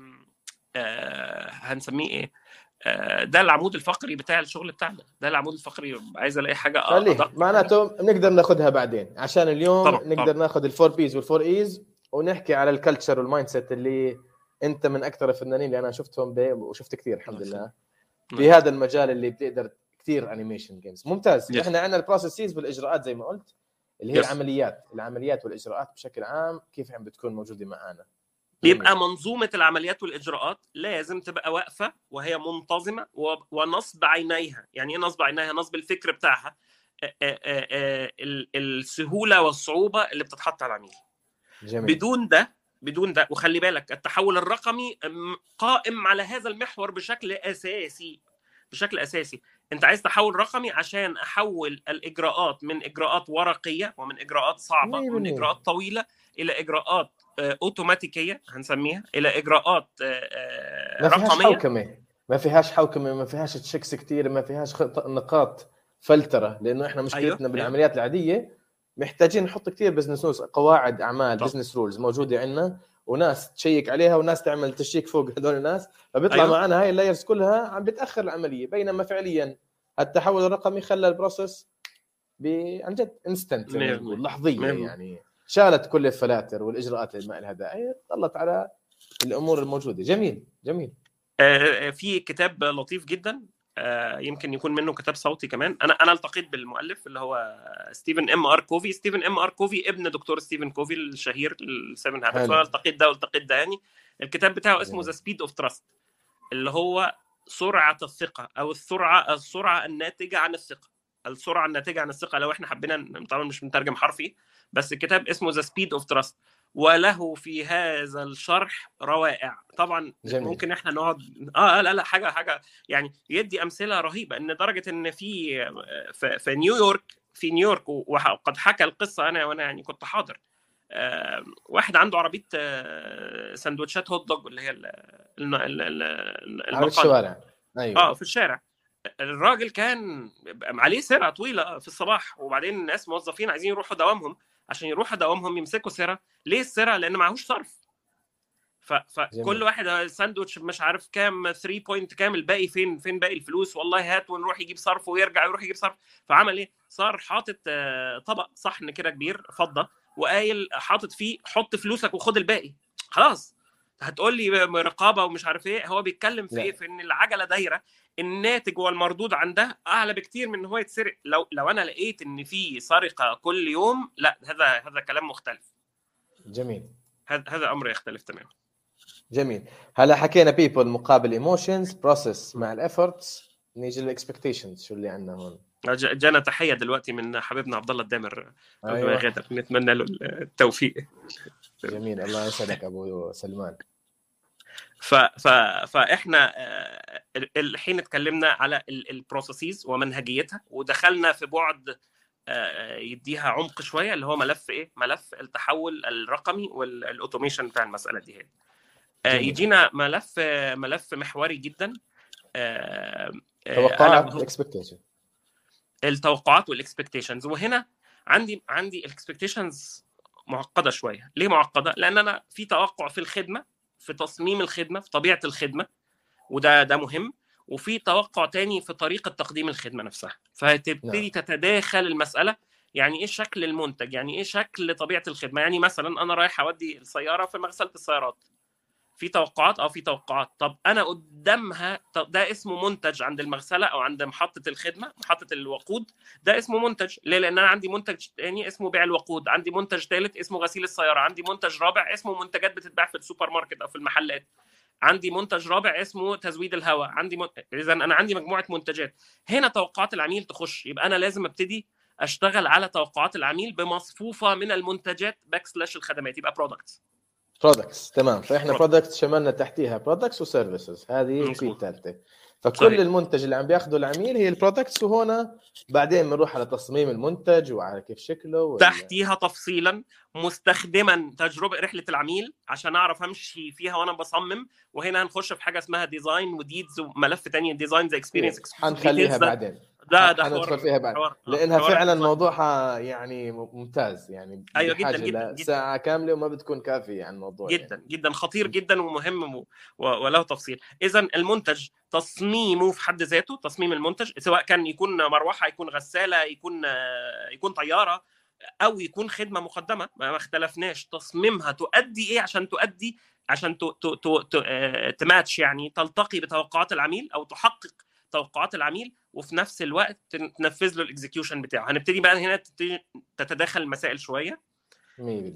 آه هنسميه إيه؟ ده العمود الفقري بتاع الشغل بتاعنا. ده العمود الفقري عايز ألاقي حاجة خليه. معناته نقدر ناخذها بعدين. عشان اليوم طبعا. نقدر ناخذ ال four P's وال four E's ونحكي على ال culture وال mindset اللي أنت من أكثر الفنانين اللي أنا شفتهم وشفت كثير الحمد لله. في هذا المجال اللي بتقدر كثير animation games ممتاز. إحنا عندنا ال processes بالاجراءات زي ما قلت اللي هي yes. العمليات. العمليات والإجراءات بشكل عام كيف عم بتكون موجودة معنا بيبقى منظومة العمليات والإجراءات لازم تبقى واقفة وهي منتظمة ونصب عينيها. يعني إيه نصب عينيها؟ نصب الفكر بتاعها السهولة والصعوبة اللي بتتحط على العميل. جميل. بدون ده بدون ده وخلي بالك التحول الرقمي قائم على هذا المحور بشكل أساسي بشكل أساسي. أنت عايز تحول رقمي عشان أحول الإجراءات من إجراءات ورقية ومن إجراءات صعبة ومن إجراءات طويلة إلى إجراءات أوتوماتيكية هنسميها إلى إجراءات آه، ما فيهاش رقمية حوكمة ما فيهاش حوكمة ما فيهاش checks كثير ما فيهاش نقاط فلترة لأنه إحنا مشكلتنا أيوه. أيوه. بالعمليات العادية محتاجين نحط كثير business rules قواعد أعمال business rules موجودة عندنا وناس check عليها وناس تعمل check فوق هذول الناس فبيطلع أيوه. معنا هاي ال layers كلها عم بتأخر العملية بينما فعليا التحول الرقمي خلى ال process عن جد instant لحظيه يعني شالت كل الفلاتر والإجراءات اللي ما لها داعي ظلت على الأمور الموجودة. جميل جميل. آه في كتاب لطيف جدا آه يمكن يكون منه كتاب صوتي كمان. أنا أنا التقيت بالمؤلف اللي هو ستيفن إم آر كوفي. ستيفن إم آر كوفي ابن دكتور ستيفن كوفي الشهير ال Seven Habits فانا التقيت ده والتقيت ده يعني. الكتاب بتاعه اسمه The Speed of Trust اللي هو سرعة الثقة أو السرعة السرعة الناتجة عن الثقة. السرعة الناتجة عن الثقة لو إحنا حبينا طبعا مش مترجم حرفي. بس الكتاب اسمه The Speed of Trust وله في هذا الشرح روائع. طبعا جميل. ممكن إحنا نقعد آه لا لا حاجة حاجة يعني يدي أمثلة رهيبة. إن درجة إن في في, في نيويورك في نيويورك وقد حكى القصة أنا وأنا يعني كنت حاضر. آه واحد عنده عربية آه سندوتشات hot dog اللي هي المقال الشوارع. أيوه. آه في الشارع. الراجل كان عليه سرعة طويلة في الصباح وبعدين الناس موظفين عايزين يروحوا دوامهم. عشان يروحوا دوامهم يمسكوا سرعه ليه السرعه لأن معهوش صرف. فكل واحد ساندوتش مش عارف كام 3 بوينت كام الباقي فين؟ فين باقي الفلوس؟ والله هات ونروح يجيب صرف ويرجع يروح يجيب صرف. فعمل إيه؟ صار حاطط آه، طبق صحن كده كبير فضة وقايل حاطط فيه حط فلوسك وخد الباقي. خلاص. هتقول لي رقابة ومش عارف إيه. هو بيتكلم في إيه؟ في إن العجلة دايرة. الناتج والمردود عندها أعلى بكتير من إن هو يتسرق. لو لو أنا لقيت إن في سرقة كل يوم لا هذا هذا كلام مختلف. جميل. هذا هذا أمر يختلف تماما. جميل. هلا حكينا people مقابل emotions process مع ال efforts نيجي لل expectations شو اللي عندنا هون؟ جانا تحية دلوقتي من حبيبنا عبد الله الدامر أيوة. غادر نتمنى له التوفيق. جميل. الله يسعدك أبو سلمان. ف... ف... فإحنا آه، الحين اتكلمنا على ال processes ومنهجيتها ودخلنا في بعد آه، يديها عمق شوية اللي هو ملف إيه؟ ملف التحول الرقمي وال automation بتاع المسألة دي هي. آه، يجينا ملف ملف محوري جدا. توقعات ال expectation التوقعات وال expectations وهنا عندي عندي ال expectations معقدة شوية. ليه معقدة؟ لأن أنا في توقع في الخدمة في تصميم الخدمة في طبيعة الخدمة وده ده مهم. وفي توقع تاني في طريقة تقديم الخدمة نفسها. فهتبتدي نعم. تتداخل المسألة يعني إيه شكل المنتج؟ يعني إيه شكل طبيعة الخدمة؟ يعني مثلا أنا رايح أودي السيارة في مغسلة السيارات. في توقعات؟ آه في توقعات. طب أنا قدامها ده اسمه منتج عند المغسلة أو عند محطة الخدمة محطة الوقود. ده اسمه منتج. ليه؟ لأن أنا عندي منتج ثاني اسمه بيع الوقود. عندي منتج ثالث اسمه غسيل السيارة. عندي منتج رابع اسمه منتجات بتتباع في السوبر ماركت أو في المحلات. عندي منتج رابع اسمه تزويد الهواء. عندي من... اذا أنا عندي مجموعة منتجات. هنا توقعات العميل تخش. يبقى أنا لازم أبتدي أشتغل على توقعات العميل بمصفوفة من المنتجات backslash الخدمات. يبقى products products تمام. فإحنا products شملنا تحتيها products و services هذه في الثالثة. فكل صحيح. المنتج اللي عم بياخذه العميل هي ال products وهنا بعدين بنروح على تصميم المنتج وعلى كيف شكله ولا... تحتيها تفصيلا مستخدما تجربة رحلة العميل عشان أعرف أمشي فيها وأنا بصمم. وهنا هنخش في حاجة اسمها design وديدز وملف ثاني design the experience حنخليها بعدين. ده ده حندخل فيها بعد. لأنها فعلا موضوعها يعني ممتاز يعني أيوه جدا جدا, جداً ساعة كاملة وما بتكون كافية عن الموضوع جدا يعني. جدا خطير جدا ومهم وله تفصيل. اذا المنتج تصميمه في حد ذاته تصميم المنتج سواء كان يكون مروحة يكون غسالة يكون يكون طيارة أو يكون خدمة مقدمة ما اختلفناش. تصميمها تؤدي إيه عشان تؤدي؟ عشان آه، تماتش يعني تلتقي بتوقعات العميل أو تحقق توقعات العميل وفي نفس الوقت تنفذ له الاكزكيوشن بتاعه. هنبتدي بقى هنا تتداخل المسائل شوية.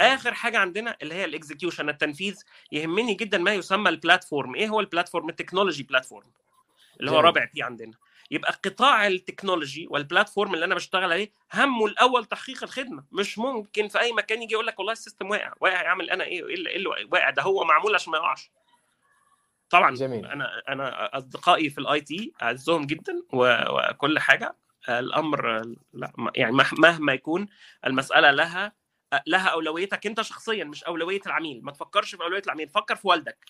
آخر حاجة عندنا اللي هي ال execution التنفيذ. يهمني جدا ما يسمى ال platform إيه هو ال platform ال technology platform اللي هو رابع P عندنا. يبقى قطاع ال technology وال platform اللي أنا بشتغل عليه همه الأول تحقيق الخدمة. مش ممكن في أي مكان يجي يقول لك والله ال system واقع. واقع يعمل أنا إيه؟ إيه اللي واقع؟ ده هو معمول عشان ما يقعش. طبعا جميل. أنا أنا أصدقائي في ال IT أعزهم جدا وكل حاجة. الأمر لا يعني مهما يكون المسألة لها لها أولويتك أنت شخصيا مش أولوية العميل. ما تفكرش في أولوية العميل فكر في والدك.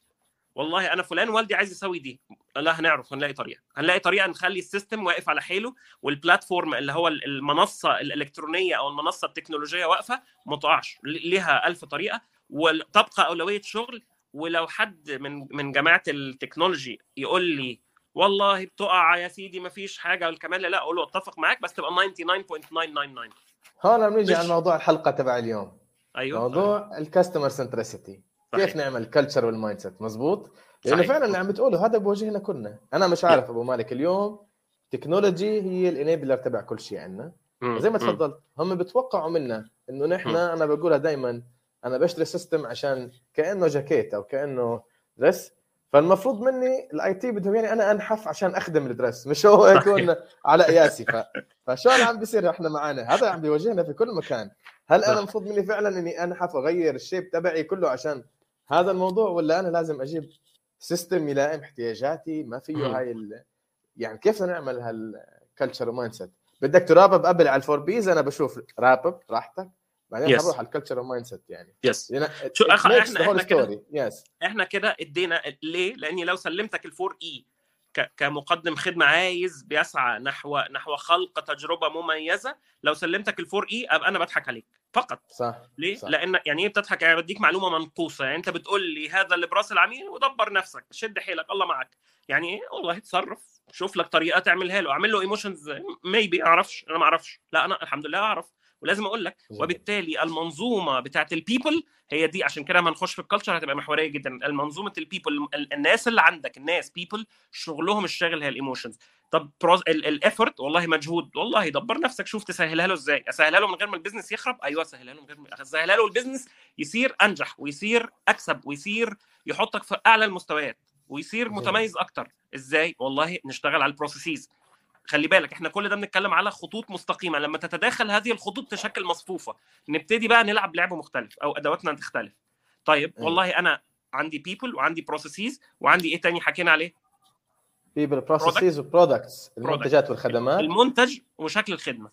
والله أنا فلان والدي عايز يسوي دي. لا هنعرف هنلاقي طريقة. هنلاقي طريقة نخلي ال system واقف على حيله وال platform اللي هو المنصة الإلكترونية أو المنصة التكنولوجية واقفة ما تقعش. ليها ألف طريقة. وتبقى أولوية شغل ولو حد من من جماعة ال technology يقول لي والله بتقع يا سيدي ما فيش حاجة والكمال لا أقول له أتفق معاك بس تبقى 99.999 هون بنيجي على موضوع الحلقة تبع اليوم. أيوه. موضوع ال customer centricity كيف نعمل ال culture وال mindset مزبوط لأنه فعلا اللي عم بتقوله هذا بوجهنا كلنا. أنا مش عارف أبو مالك اليوم technology هي ال enabler تبع كل شيء عندنا. زي ما تفضلت هم بتوقعوا منا إنه نحن أنا بقولها دائما أنا بشتري system عشان كأنه جاكيت أو كأنه درس فالمفروض مني الاي تي بدهم يعني أنا أنحف عشان أخدم الدرس مش هو يكون على قياسي ف... فشو اللي عم بيصير إحنا معانا؟ هذا عم بيواجهنا في كل مكان. هل أنا المفروض مني فعلا إني أنحف وأغير الشيب تبعي كله عشان هذا الموضوع ولا أنا لازم أجيب سيستم يلائم احتياجاتي؟ ما فيه هاي ال... يعني كيف نعمل هالكلتشر مايند سيت بدك ترابب قبل على الفور بيز أنا بشوف رابب راحتك. بعدين yes. حنروح على الكلتشر مايند سيت يعني. يس yes. شو أخ... إحنا إحنا كده yes. إحنا كده إدينا ليه؟ لأني لو سلمتك ال four E ك... كمقدم خدمة عايز بيسعى نحو نحو خلق تجربة مميزة لو سلمتك ال four E أبقى أنا بضحك عليك. فقط. صح. ليه؟ صح. لأن يعني إيه بتضحك؟ يعني بديك معلومة منقوصة. يعني أنت بتقول لي هذا اللي برأس العميل ودبر نفسك. شد حيلك. الله معك. يعني إيه؟ والله اتصرف. شوف لك طريقة تعملها له. أعمل له emotions ما بيعرفش. أنا ما أعرفش. لا أنا الحمد لله أعرف. ولازم أقول لك وبالتالي المنظومة بتاعت ال people هي دي عشان كده ما نخش في ال culture هتبقى محورية جدا. المنظومة ال people الناس اللي عندك الناس people شغلهم الشاغل هي ال emotions طب ال effort والله مجهود والله دبر نفسك شوف تسهلها له إزاي. أسهلها له من غير ما ال business يخرب؟ أيوه أسهلها له من غير ما أسهلها له ال business يصير أنجح ويصير أكسب ويصير يحطك في أعلى المستويات ويصير متميز أكتر. إزاي؟ والله نشتغل على ال processes خلي بالك إحنا كل ده بنتكلم على خطوط مستقيمة. لما تتداخل هذه الخطوط تشكل مصفوفة. نبتدي بقى نلعب لعب مختلف أو أدواتنا تختلف. طيب والله أنا عندي people وعندي processes وعندي إيه تاني حكينا عليه؟ people processes و products المنتجات والخدمات. المنتج وشكل الخدمة.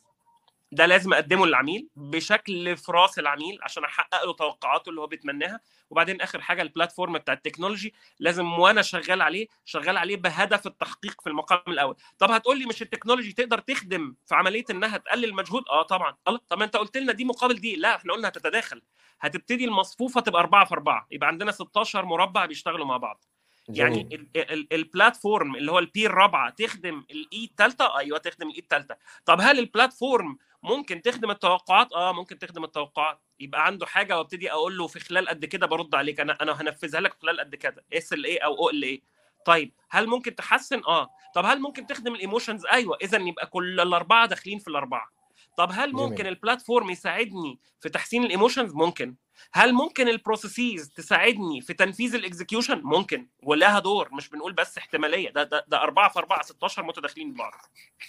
ده لازم أقدمه للعميل بشكل في راس العميل عشان أحقق له توقعاته اللي هو بيتمناها. وبعدين آخر حاجة ال platform بتاع ال technology لازم وأنا شغال عليه شغال عليه بهدف التحقيق في المقام الأول. طب هتقول لي مش ال technology تقدر تخدم في عملية إنها تقلل المجهود؟ آه طبعا. الله طب أنت قلت لنا دي مقابل دي. لا إحنا قلنا هتتداخل. هتبتدي المصفوفة تبقى 4 في 4 يبقى عندنا 16 مربع بيشتغلوا مع بعض. يعني ال platform اللي هو ال P الرابعة تخدم ال E الثالثه أيوه تخدم ال E الثالثه طب هل ال platform ممكن تخدم التوقعات؟ آه ممكن تخدم التوقعات. يبقى عنده حاجة وابتدي أقول له في خلال قد كده برد عليك. أنا أنا هنفذها لك خلال قد كده. اس ال اي أو أو ال اي طيب هل ممكن تحسن؟ آه. طب هل ممكن تخدم ال emotions؟ أيوه. اذا يبقى كل الأربعة داخلين في الأربعة. طب هل ممكن. ال platform يساعدني في تحسين ال emotions؟ ممكن. هل ممكن ال processes تساعدني في تنفيذ ال execution ممكن. ولها دور. مش بنقول بس احتمالية. ده ده, ده 4 في 4 16 متداخلين ببعض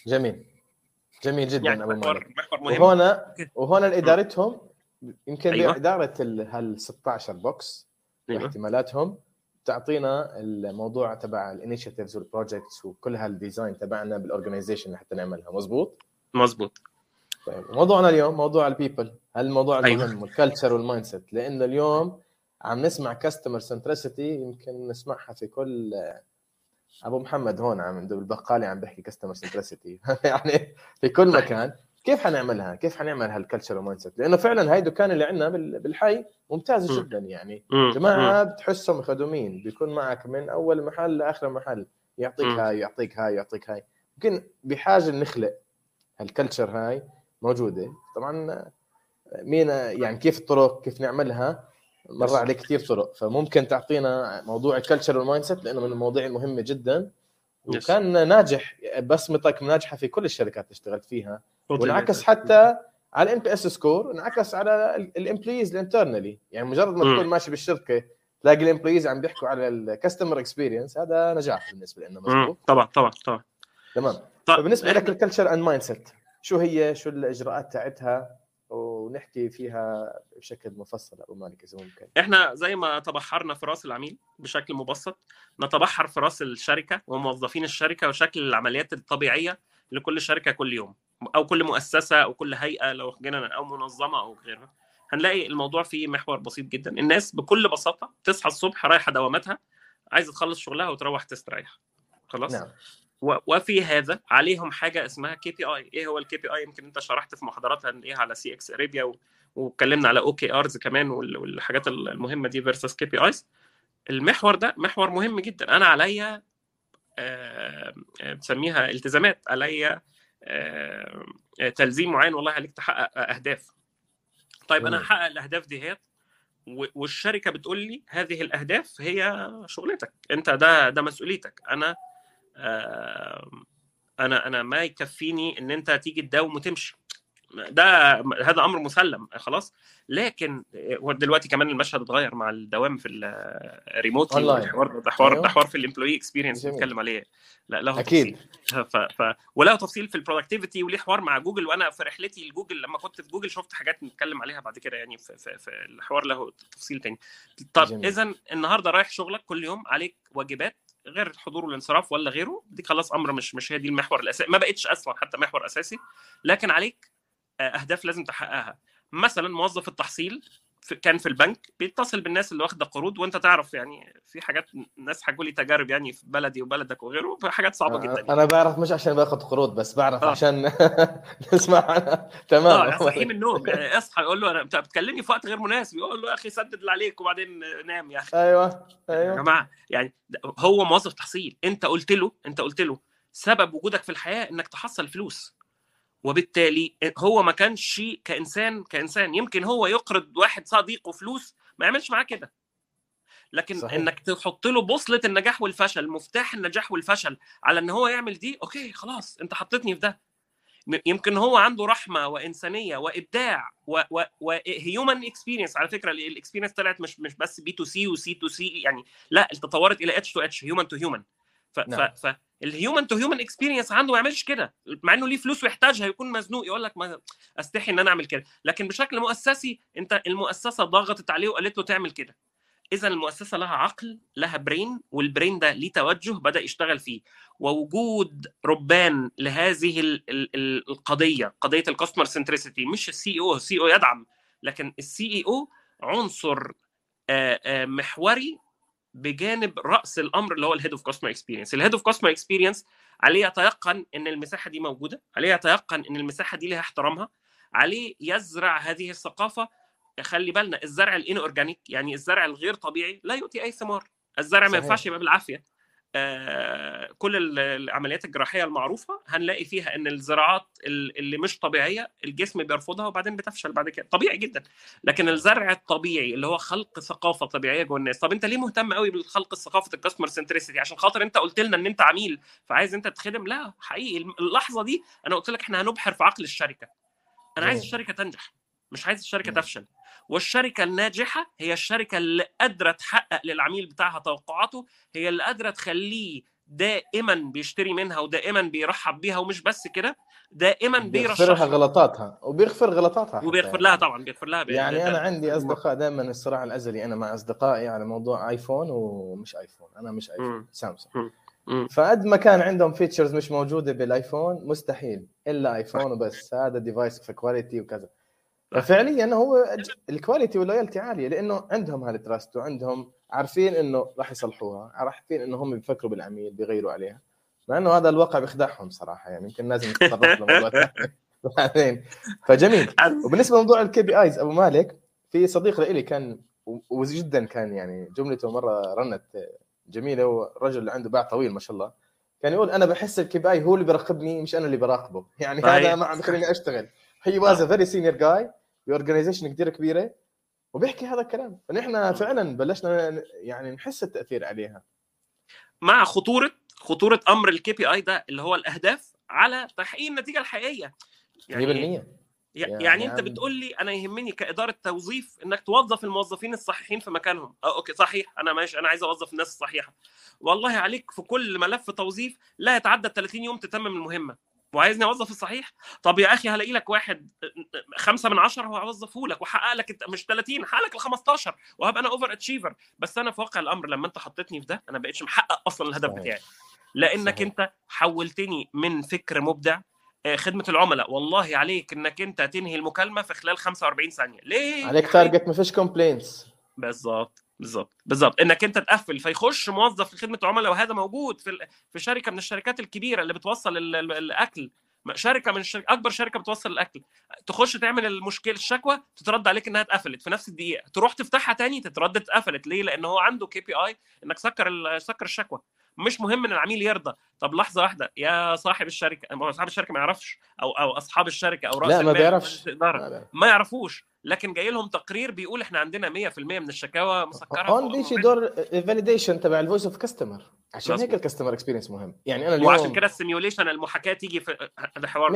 جميل. جميل جدا يعني أبو مالك. وهنا وهنا ادارتهم يمكن أيوة. باداره هال 16 box أيوة. واحتمالاتهم تعطينا الموضوع تبع ال initiatives وال projects وكل هال design تبعنا بال organization حتى نعملها. مزبوط مزبوط طيب موضوعنا اليوم موضوع ال people هالموضوع المهم أيوة. وال culture وال mindset لأنه اليوم عم نسمع customer centricity يمكن نسمعها في كل أبو محمد هون عم بالبقاله عم بحكي customer centricity يعني في كل مكان. كيف حنعملها؟ كيف حنعمل هال culture mindset؟ لأنه فعلا هاي دكان اللي عندنا بالحي ممتازه جدا يعني. جماعة بتحسهم خدومين. بيكون معك من أول محل لآخر محل. يعطيك هاي يعطيك هاي يعطيك هاي. يمكن بحاجة نخلق هال culture هاي موجودة. طبعا مين يعني كيف الطرق كيف نعملها؟ مر عليه كثير طرق. فممكن تعطينا موضوع ال culture وال mindset لأنه من المواضيع المهمة جدا. وكان ناجح بصمتك ناجحة في كل الشركات اللي اشتغلت فيها. والعكس حتى على ال NPS score انعكس على ال employees ال internally يعني مجرد ما. تكون ماشي بالشركة تلاقي ال employees عم بيحكوا على ال customer experience هذا نجاح بالنسبة لنا مم. مظبوط؟ طبعا طبعا طبعا. تمام. طب فبالنسبة لك ال culture and mindset شو هي؟ شو الإجراءات تاعتها؟ ونحكي فيها بشكل مفصل أبو مالك إذا ممكن. إحنا زي ما تبحرنا في رأس العميل بشكل مبسط نتبحر في رأس الشركة وموظفين الشركة وشكل العمليات الطبيعية لكل شركة كل يوم أو كل مؤسسة أو كل هيئة لو جينا أو منظمة أو غيرها. هنلاقي الموضوع فيه محور بسيط جدا. الناس بكل بساطة تصحى الصبح رايحة دواماتها عايزة تخلص شغلها وتروح تستريح. خلاص؟ نعم. وفي هذا عليهم حاجة اسمها KPI. إيه هو ال KPI؟ يمكن أنت شرحت في محاضرات هنلاقيها على CX Arabia واتكلمنا على OKRs كمان وال- والحاجات المهمة دي versus KPIs. المحور ده محور مهم جدا. أنا عليا آه، آه، بسميها التزامات. عليا آه، تلزيم معين. والله عليك تحقق أهداف. طيب أنا. هحقق الأهداف ديت و- والشركة بتقول لي هذه الأهداف هي شغلتك. أنت ده ده مسؤوليتك. أنا أنا أنا ما يكفيني إن أنت تيجي تداوم وتمشي ده هذا أمر مسلم خلاص لكن دلوقتي كمان المشهد اتغير مع الدوام في ال remotely online. الحوار ده حوار أيوه. ده حوار في ال employee experience. بنتكلم عليه لا له أكيد تفصيل ف... ف... وله تفصيل في ال productivity وليه حوار مع جوجل وأنا في رحلتي لجوجل لما كنت في جوجل شفت حاجات نتكلم عليها بعد كده يعني في, في, في الحوار له تفصيل تاني طب. اذا النهارده رايح شغلك كل يوم عليك واجبات غير الحضور والانصراف ولا غيره؟ دي خلاص أمر مش مش هي دي المحور الأساسي. ما بقتش أصلا حتى محور أساسي لكن عليك آه، أهداف لازم تحققها. مثلا موظف التحصيل في كان في البنك بيتصل بالناس اللي واخدة قروض وانت تعرف يعني في حاجات ناس حكوا لي تجارب يعني في بلدي وبلدك وغيره حاجات صعبة جدا أنا بعرف مش عشان باخذ قروض بس بعرف آه. عشان نسمع. عنها آه تمام اصحي من النوم؟ يعني أصحى يقول له أنا انت بتكلمني في وقت غير مناسب يقول له يا أخي سدد اللي عليك وبعدين نام يا أخي. أيوه يا أيوه. جماعة يعني هو موظف تحصيل أنت قلت له أنت قلت له سبب وجودك في الحياة إنك تحصل فلوس. وبالتالي هو ما كانش كإنسان كإنسان. يمكن هو يقرض واحد صديقه فلوس ما يعملش معاه كده. لكن صحيح. إنك تحط له بوصلة النجاح والفشل مفتاح النجاح والفشل على إن هو يعمل دي okay خلاص أنت حطيتني في ده. يمكن هو عنده رحمة وإنسانية وإبداع و human experience على فكرة ال experience طلعت مش مش بس B to C و C to C يعني لا تطورت إلى H to H human to human نعم. فال human to human experience عنده ما يعملش كده. مع إنه ليه فلوس ويحتاجها يكون مزنوق يقول لك ما أستحي إن أنا أعمل كده. لكن بشكل مؤسسي أنت المؤسسة ضغطت عليه وقالت له تعمل كده. إذا المؤسسة لها عقل لها brain وال brain ده ليه توجه بدأ يشتغل فيه. ووجود ربان لهذه ال- ال- ال- القضية قضية ال customer centricity مش ال CEO ال CEO يدعم لكن ال CEO عنصر آه، آه، محوري بجانب رأس الأمر اللي هو ال head of customer experience ال head of customer experience عليه يتيقن إن المساحة دي موجودة عليه يتيقن إن المساحة دي لها احترامها عليه يزرع هذه الثقافة. خلي بالنا الزرع ال unorganic يعني الزرع الغير طبيعي لا يؤتي أي ثمار. الزرع ما صحيح. ينفعش يبقى بالعافية. كل ال- العمليات الجراحية المعروفة هنلاقي فيها إن الزراعات ال- اللي مش طبيعية الجسم بيرفضها وبعدين بتفشل بعد كده. طبيعي جدا. لكن الزرع الطبيعي اللي هو خلق ثقافة طبيعية جوه الناس. طب أنت ليه مهتم قوي بالخلق ثقافة ال customer centricity عشان خاطر أنت قلت لنا إن أنت عميل فعايز أنت تخدم. لا حقيقي. اللحظة دي أنا قلت لك إحنا هنبحر في عقل الشركة. أنا عايز. الشركة تنجح مش عايز الشركة. تفشل. والشركة الناجحة هي الشركة اللي قادرة تحقق للعميل بتاعها توقعاته هي اللي قادرة تخليه دائما بيشتري منها ودائما بيرحب بيها ومش بس كده دائما بيغفر لها بيرشح غلطاتها وبيغفر غلطاتها وبيغفر يعني. لها طبعا بيغفر لها يعني ده- أنا عندي أصدقاء دائما الصراع الأزلي أنا مع أصدقائي على موضوع آيفون ومش آيفون أنا مش آيفون مم. سامسونج. فقد ما كان عندهم features مش موجودة بالآيفون مستحيل إلا آيفون وبس هذا device في quality وكذا صح. ففعليا هو ال quality وال loyalty عالية لأنه عندهم هال trust وعندهم عارفين إنه راح يصلحوها عارفين إنه هم بيفكروا بالعميل بيغيروا عليها. مع إنه هذا الواقع بيخدعهم صراحة يعني يمكن لازم نتطرق لموضوع بعدين فجميل. وبالنسبة لموضوع ال KPIs أبو مالك في صديق لي كان وجدا كان يعني جملته مرة رنت جميلة والرجل اللي عنده باع طويل ما شاء الله. كان يقول أنا بحس ال KPI هو اللي بيراقبني مش أنا اللي براقبه. يعني. هذا ما عم بخليني أشتغل. he was a very senior guy ب organization كثير كبيرة وبيحكي هذا الكلام. فنحن فعلا بلشنا يعني نحس التأثير عليها. مع خطورة خطورة أمر ال KPI ده اللي هو الأهداف على تحقيق النتيجة الحقيقية. 100% يعني, يعني أنت بتقول لي أنا يهمني كإدارة توظيف إنك توظف الموظفين الصحيحين في مكانهم. آه okay صحيح أنا ماشي أنا عايز أوظف الناس الصحيحة. والله عليك في كل ملف توظيف لا يتعدى 30 يوم تتمم المهمة. وعايزني أوظف الصحيح؟ طب يا أخي هلاقي لك واحد خمسة من عشرة وهوظفه لك وحقق لك مش 30 حقق لك ال 15 وهبقى أنا over achiever بس أنا في واقع الأمر لما أنت حطيتني في ده أنا بقيتش محقق أصلا الهدف صحيح. بتاعي. لأنك صحيح. أنت حولتني من فكر مبدع آه، خدمة العملاء. والله عليك إنك أنت تنهي المكالمة في خلال 45 ثانية. ليه؟ عليك target ما فيش complaints بالظبط. بالظبط بالظبط إنك أنت تقفل فيخش موظف في خدمة العملاء وهذا موجود في في شركة من الشركات الكبيرة اللي بتوصل الأكل. شركة من الشركة أكبر شركة بتوصل الأكل. تخش تعمل المشكلة الشكوى تترد عليك إنها اتقفلت في نفس الدقيقة. تروح تفتحها تاني تترد اتقفلت. ليه؟ لأن هو عنده كي بي اي إنك سكر سكر الشكوى. مش مهم إن العميل يرضى. طب لحظة واحدة يا صاحب الشركة صاحب الشركة ما يعرفش أو أو أصحاب الشركة أو رأس لا ما بيعرفش. ما يعرفوش. لكن جاي لهم تقرير بيقول إحنا عندنا 100% من الشكاوى مسكرة هون بيجي دور validation تبع ال voice of customer عشان هيك ال customer experience مهم. يعني أنا اليوم وعشان كده ال simulation المحاكاة تيجي في هذا حوار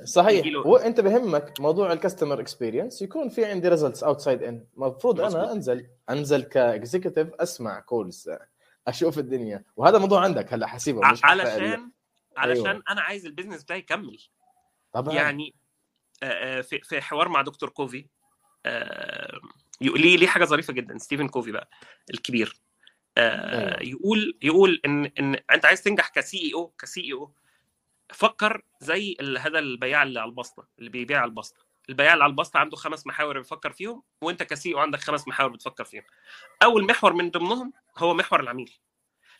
100% صحيح. وانت بهمك موضوع ال customer experience يكون في عندي results outside in المفروض أنا أنزل أنزل ك executive أسمع calls أشوف الدنيا. وهذا موضوع عندك هلأ حسيبه مش علشان علشان أيوة. أنا عايز ال business بتاعي يكمل. طبعا. يعني في في حوار مع دكتور كوفي ليه ليه حاجة ظريفة جدا ستيفن كوفي بقى الكبير. أيوة. يقول يقول إن إن أنت عايز تنجح ك CEO ك CEO فكر زي هذا البياع اللي على البسطة اللي بيبيع على البسطة. البياع اللي على البسطة عنده خمس محاور بيفكر فيهم وأنت ك CEO عندك خمس محاور بتفكر فيهم. أول محور من ضمنهم هو محور العميل.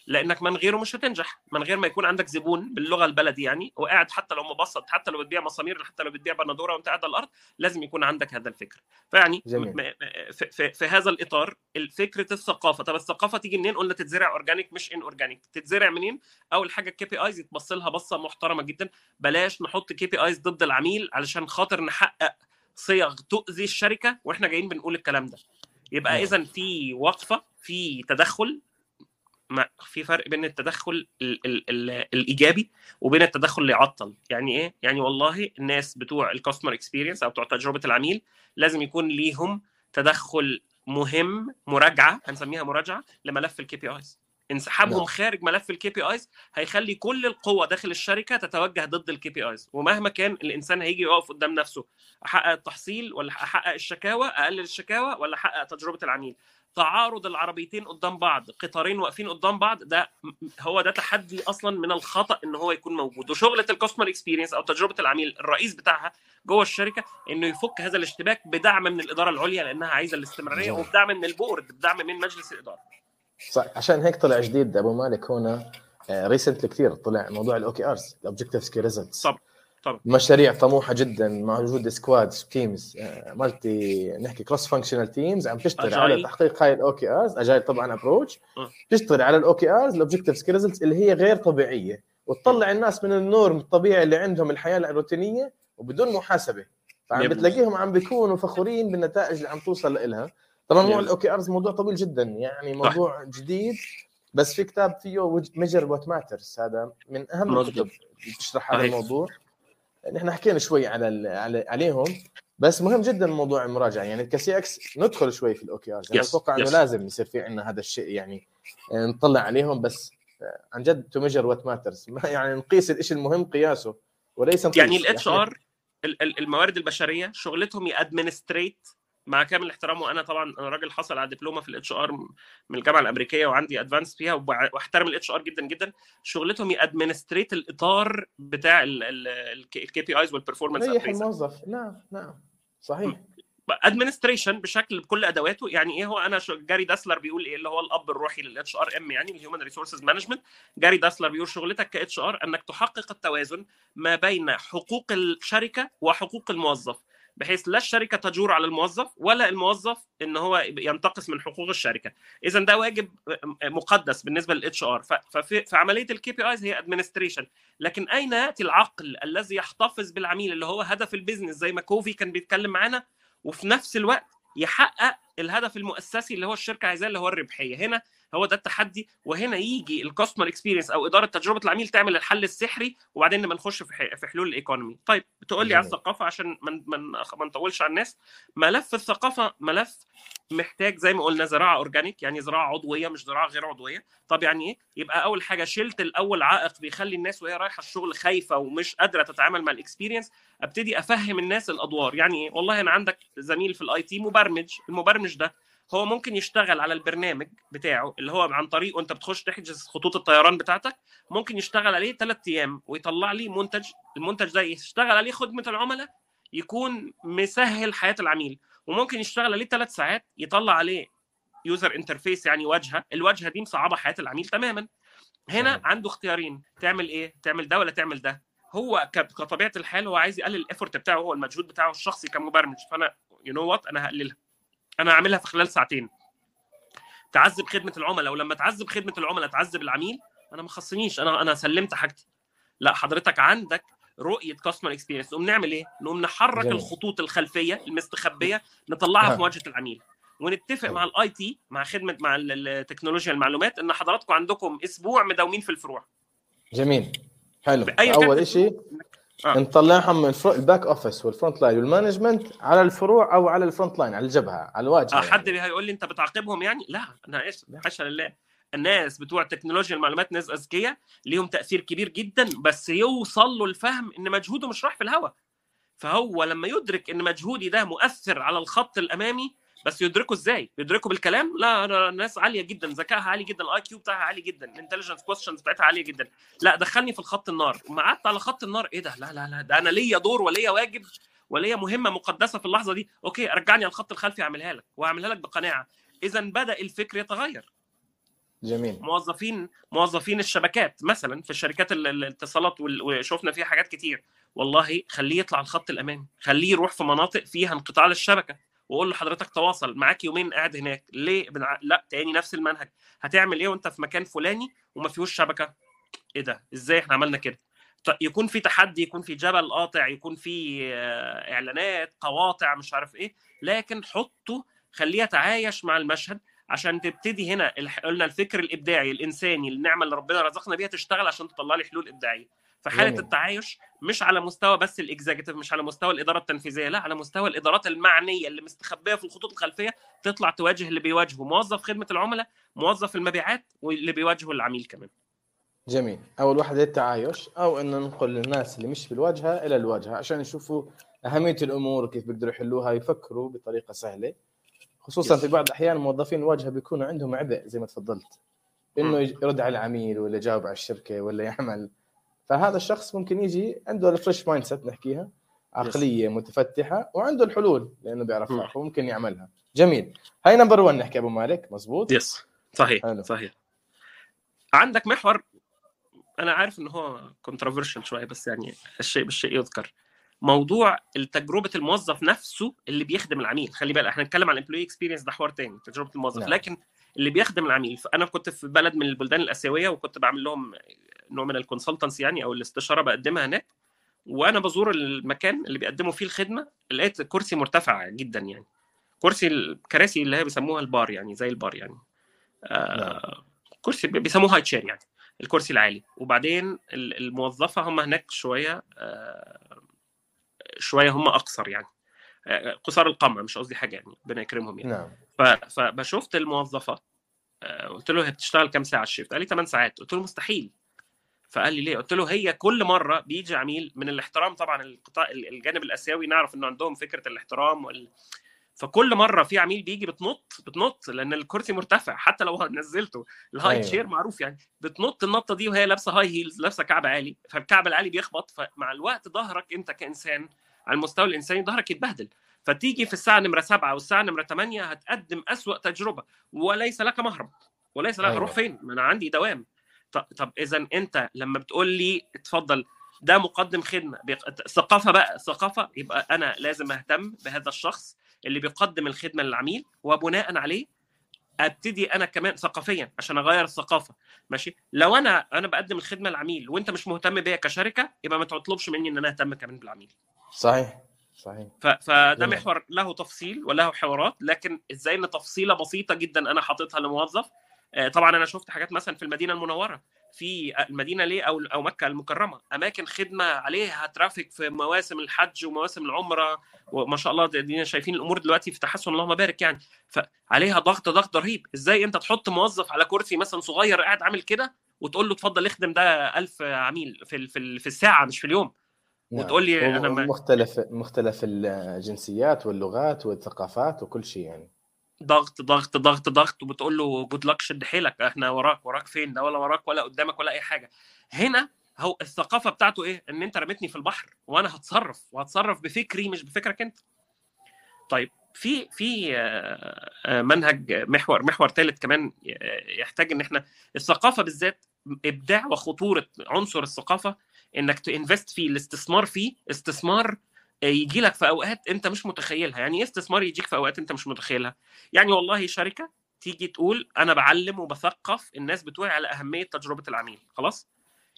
لأنك من غيره مش هتنجح. من غير ما يكون عندك زبون باللغة البلدي يعني وقاعد حتى لو مبسط حتى لو بتبيع مسامير حتى لو بتبيع بندورة وانت قاعد على الأرض لازم يكون عندك هذا الفكر. فيعني. في, في, في هذا الإطار فكره الثقافة. طب الثقافة تيجي منين؟ قلنا تتزرع organic مش unorganic تتزرع منين؟ أول حاجة ال KPIs يتبص لها بصة محترمة جدا. بلاش نحط KPIs ضد العميل علشان خاطر نحقق صيغ تؤذي الشركة وإحنا جايين بنقول الكلام ده. يبقى اذا في وقفة في تدخل ما في فرق بين التدخل ال ال ال الإيجابي وبين التدخل اللي يعطل. يعني إيه؟ يعني والله الناس بتوع ال customer experience أو بتوع تجربة العميل لازم يكون ليهم تدخل مهم مراجعة هنسميها مراجعة لملف ال KPIs انسحابهم نعم. خارج ملف ال KPIs هيخلي كل القوة داخل الشركة تتوجه ضد ال KPIs ومهما كان الإنسان هيجي يقف قدام نفسه أحقق التحصيل ولا أحقق الشكاوى أقلل الشكاوى ولا أحقق تجربة العميل. تعارض العربيتين قدام بعض قطارين واقفين قدام بعض ده هو ده تحدي أصلا من الخطأ إن هو يكون موجود. وشغلة ال customer experience أو تجربة العميل الرئيس بتاعها جوه الشركة إنه يفك هذا الاشتباك بدعم من الإدارة العليا لأنها عايزة الاستمرارية وبدعم من ال board بدعم من مجلس الإدارة. صح. عشان هيك طلع جديد أبو مالك هنا recently كثير طلع موضوع ال OKRs ال objectives key results طبعا. مشاريع طموحة جدا موجود squads teams multi نحكي cross functional teams عم تشتغل. على تحقيق هاي ال OKRs اجاي طبعا approach تشتغل على ال OKRs ال objectives key results اللي هي غير طبيعية وتطلع الناس من ال norm الطبيعي اللي عندهم الحياة الروتينية وبدون محاسبة. فعم بتلاقيهم عم بيكونوا فخورين بالنتائج اللي عم توصل لها طبعا موضوع ال OKRs موضوع طويل جدا يعني موضوع جديد بس في كتاب فيه measure what matters هذا من أهم الكتب اللي بتشرح هذا الموضوع. نحن حكينا شوي على, على عليهم بس مهم جدا موضوع المراجعة. يعني ك CX ندخل شوي في ال OKRs. أنا أتوقع إنه لازم يصير في عندنا هذا الشيء يعني نطلع عليهم بس عن جد to measure what matters يعني نقيس الشيء المهم قياسه وليس نقيس. يعني ال HR الموارد البشرية شغلتهم ي administrate مع كامل الاحترام وأنا طبعا أنا راجل حصل على دبلومه في ال HR من الجامعة الامريكيه وعندي advance فيها واحترم ال HR جدا جدا شغلتهم ي administrate الاطار بتاع ال KPIs وال performance ريح الموظف نعم نعم صحيح administration بشكل بكل ادواته يعني إيه هو أنا Gary Dessler بيقول إيه اللي هو الاب الروحي لل HRM يعني ال human resources management Gary Dessler بيقول شغلتك ك HR انك تحقق التوازن ما بين حقوق الشركة وحقوق الموظف بحيث لا الشركة تجور على الموظف ولا الموظف إن هو ينتقص من حقوق الشركة. اذا ده واجب مقدس بالنسبة لل HR ففي في عملية ال KPIs هي administration لكن أين يأتي العقل الذي يحتفظ بالعميل اللي هو هدف ال business زي ما Covey كان بيتكلم معانا وفي نفس الوقت يحقق الهدف المؤسسي اللي هو الشركة عايزاه اللي هو الربحية. هنا هو ده التحدي وهنا يجي ال customer experience أو إدارة تجربة العميل تعمل الحل السحري وبعدين لما نخش في في حلول ال economy طيب بتقول لي على الثقافة عشان ما ما نطولش على الناس. ملف الثقافة ملف محتاج زي ما قلنا زراعة organic يعني زراعة عضوية مش زراعة غير عضوية. طب يعني إيه؟ يبقى أول حاجة شلت الأول عائق بيخلي الناس وهي رايحة الشغل خايفة ومش قادرة تتعامل مع ال experience أبتدي أفهم الناس الأدوار. يعني إيه؟ والله أنا عندك زميل في ال IT مبرمج. المبرمج ده هو ممكن يشتغل على البرنامج بتاعه اللي هو عن طريقه انت بتخش تحجز خطوط الطيران بتاعتك ممكن يشتغل عليه ثلاث أيام ويطلع لي منتج المنتج ده يشتغل عليه خدمة العملاء يكون مسهل حياة العميل وممكن يشتغل عليه ثلاث ساعات يطلع عليه user interface يعني واجهة الواجهة دي مصعبة حياة العميل تماما. هنا عنده اختيارين تعمل إيه؟ تعمل ده ولا تعمل ده؟ هو كطبيعة الحال هو عايز يقلل ال effort بتاعه هو المجهود بتاعه الشخصي كمبرمج فأنا you know what أنا هقللها. أنا هعملها في خلال ساعتين. تعذب خدمة العملاء. ولما تعذب خدمة العملاء تعذب العميل أنا ما خصنيش. أنا أنا سلمت حاجتي. لا حضرتك عندك رؤية customer experience نقوم نعمل إيه؟ نقوم نحرك جميل. الخطوط الخلفية المستخبية نطلعها في مواجهة العميل. ونتفق مع ال IT مع خدمة مع التكنولوجيا المعلومات إن حضراتكم عندكم أسبوع مداومين في الفروع. جميل. حلو. أول شيء آه. نطلعهم من ال back office وال front line وال management على الفروع أو على ال front line على الجبهة على الواجهة آه يعني. حد هيقول لي أنت بتعاقبهم يعني؟ لا أنا إيش؟ حاشا لله. الناس بتوع تكنولوجيا المعلومات ناس أذكياء ليهم تأثير كبير جدا بس يوصل له الفهم إن مجهوده مش راح في الهواء فهو لما يدرك إن مجهودي ده مؤثر على الخط الأمامي بس يدركوا إزاي؟ يدركوا بالكلام؟ لا أنا ناس عالية جدا ذكائها عالي جدا ال IQ بتاعها عالي جدا ال intelligence questions بتاعتها عالية جدا. لا دخلني في الخط النار. وما قعدت على خط النار. إيه ده؟ لا لا لا ده أنا ليا دور وليا واجب وليا مهمة مقدسة في اللحظة دي. أوكي رجعني على الخط الخلفي أعملها لك وأعملها لك بقناعة. اذا بدأ الفكر يتغير. جميل. موظفين موظفين الشبكات مثلا في شركات الاتصالات وشفنا فيها حاجات كتير. والله خليه يطلع الخط الأمامي. خليه يروح في مناطق فيها انقطاع للشبكة. واقول له حضرتك تواصل معاك يومين قاعد هناك ليه بنع... لا تاني نفس المنهج هتعمل إيه وأنت في مكان فلاني وما فيهوش شبكة؟ إيه ده؟ إزاي إحنا عملنا كده؟ يكون في تحدي يكون في جبل قاطع يكون في آه، إعلانات قواطع مش عارف إيه لكن حطه خليه يتعايش مع المشهد عشان تبتدي هنا قلنا الفكر الإبداعي الإنساني النعمة اللي ربنا رزقنا بيها تشتغل عشان تطلع لي حلول إبداعية. فحاله جميل. التعايش مش على مستوى بس الإكزيكتيف مش على مستوى الإدارة التنفيذية لا على مستوى الإدارات المعنية اللي مستخبية في الخطوط الخلفية تطلع تواجه اللي بيواجهه موظف خدمة العملاء موظف المبيعات واللي بيواجهه العميل كمان. جميل. أول واحدة التعايش أو انه ننقل الناس اللي مش في الواجهه إلى الواجهة عشان يشوفوا أهمية الأمور وكيف بيقدروا يحلوها يفكروا بطريقة سهلة. خصوصا في بعض الأحيان موظفين الواجهه بيكونوا عندهم عبء زي ما تفضلت إنه يرد على العميل ولا يجاوب على الشركة ولا يعمل فهذا الشخص ممكن يجي عنده ال fresh mindset نحكيها عقلية متفتحة وعنده الحلول لأنه بيعرفها فممكن يعملها. جميل. هاي number 1 نحكي أبو مالك مزبوط yes صحيح حلو. صحيح. عندك محور؟ أنا عارف ان هو controversial شوية بس يعني الشيء بالشيء يذكر. موضوع تجربه الموظف نفسه اللي بيخدم العميل. خلي بالك إحنا هنتكلم عن ال employee experience ده حوار تاني تجربة الموظف. نعم. لكن اللي بيخدم العميل. فأنا كنت في بلد من البلدان الآسيوية وكنت بعمل لهم نوع من ال consultancy يعني أو الاستشارة بقدمها هناك. وأنا بزور المكان اللي بيقدموا فيه الخدمة لقيت كرسي مرتفع جدا يعني. كرسي الكراسي اللي هي بيسموها البار يعني زي البار يعني. آه نعم. كرسي بيسموه high chair يعني الكرسي العالي. وبعدين الموظفة هم هناك شوية آه شوية هم أقصر يعني. آه، قصار القامة مش قصدي حاجة يعني ربنا يكرمهم يعني. نعم. فبشوفت الموظفة آه، قلت له هي بتشتغل كام ساعة ال shift؟ قال لي 8 ساعات. قلت له مستحيل. فقال لي ليه؟ قلت له هي كل مرة بيجي عميل من الاحترام طبعا القطاع الجانب الآسيوي نعرف إنه عندهم فكرة الاحترام وال... فكل مرة في عميل بيجي بتنط بتنط لأن الكرسي مرتفع حتى لو نزلته ال high أيوة. chair معروف يعني بتنط النطة دي وهي لابسة high heels لابسة كعب عالي. فالكعب العالي بيخبط فمع الوقت ظهرك أنت كإنسان على المستوى الإنساني ظهرك يتبهدل. فتيجي في الساعة نمرة سبعة والساعة نمرة ثمانيه هتقدم أسوأ تجربة. وليس لك مهرب. وليس لك أيوة. أروح فين؟ ما أنا عندي دوام. طب اذا أنت لما بتقول لي اتفضل ده مقدم خدمة. ثقافة بقى ثقافة. يبقى أنا لازم أهتم بهذا الشخص اللي بيقدم الخدمة للعميل وبناء عليه أبتدي أنا كمان ثقافيا عشان أغير الثقافة. ماشي؟ لو أنا أنا بقدم الخدمة للعميل وأنت مش مهتم بيا كشركة يبقى ما تطلبش مني إن أنا أهتم كمان بالعميل. صحيح. صحيح. فده. محور له تفصيل وله حوارات لكن إزاي ان تفصيلة بسيطة جدا أنا حاططها لموظف؟ آه، طبعا أنا شفت حاجات مثلا في المدينة المنورة في المدينة ليه أو أو مكة المكرمة أماكن خدمة عليها ترافيك في مواسم الحج ومواسم العمرة وما شاء الله دينا شايفين الأمور دلوقتي في تحسن اللهم بارك يعني. فعليها ضغط ضغط رهيب. إزاي أنت تحط موظف على كرسي مثلا صغير قاعد عامل كده وتقول له اتفضل اخدم ده 1000 عميل في في في الساعة مش في اليوم؟ نعم. وتقول لي أنا ما- مختلف مختلف الجنسيات واللغات والثقافات وكل شيء يعني. ضغط ضغط ضغط ضغط وبتقول له جود لك شد حيلك إحنا وراك وراك فين؟ ده ولا وراك ولا قدامك ولا أي حاجة. هنا هو الثقافة بتاعته إيه؟ إن أنت رميتني في البحر وأنا هتصرف وهتصرف بفكري مش بفكرك أنت. طيب في في آه، آه، منهج محور محور ثالث كمان يحتاج إن إحنا الثقافة بالذات إبداع وخطورة عنصر الثقافة إنك تنفست فيه الاستثمار فيه استثمار يجي لك في أوقات أنت مش متخيلها. يعني إيه استثمار يجيك في أوقات أنت مش متخيلها؟ يعني والله شركة تيجي تقول أنا بعلم وبثقف الناس بتوعي على أهمية تجربة العميل خلاص؟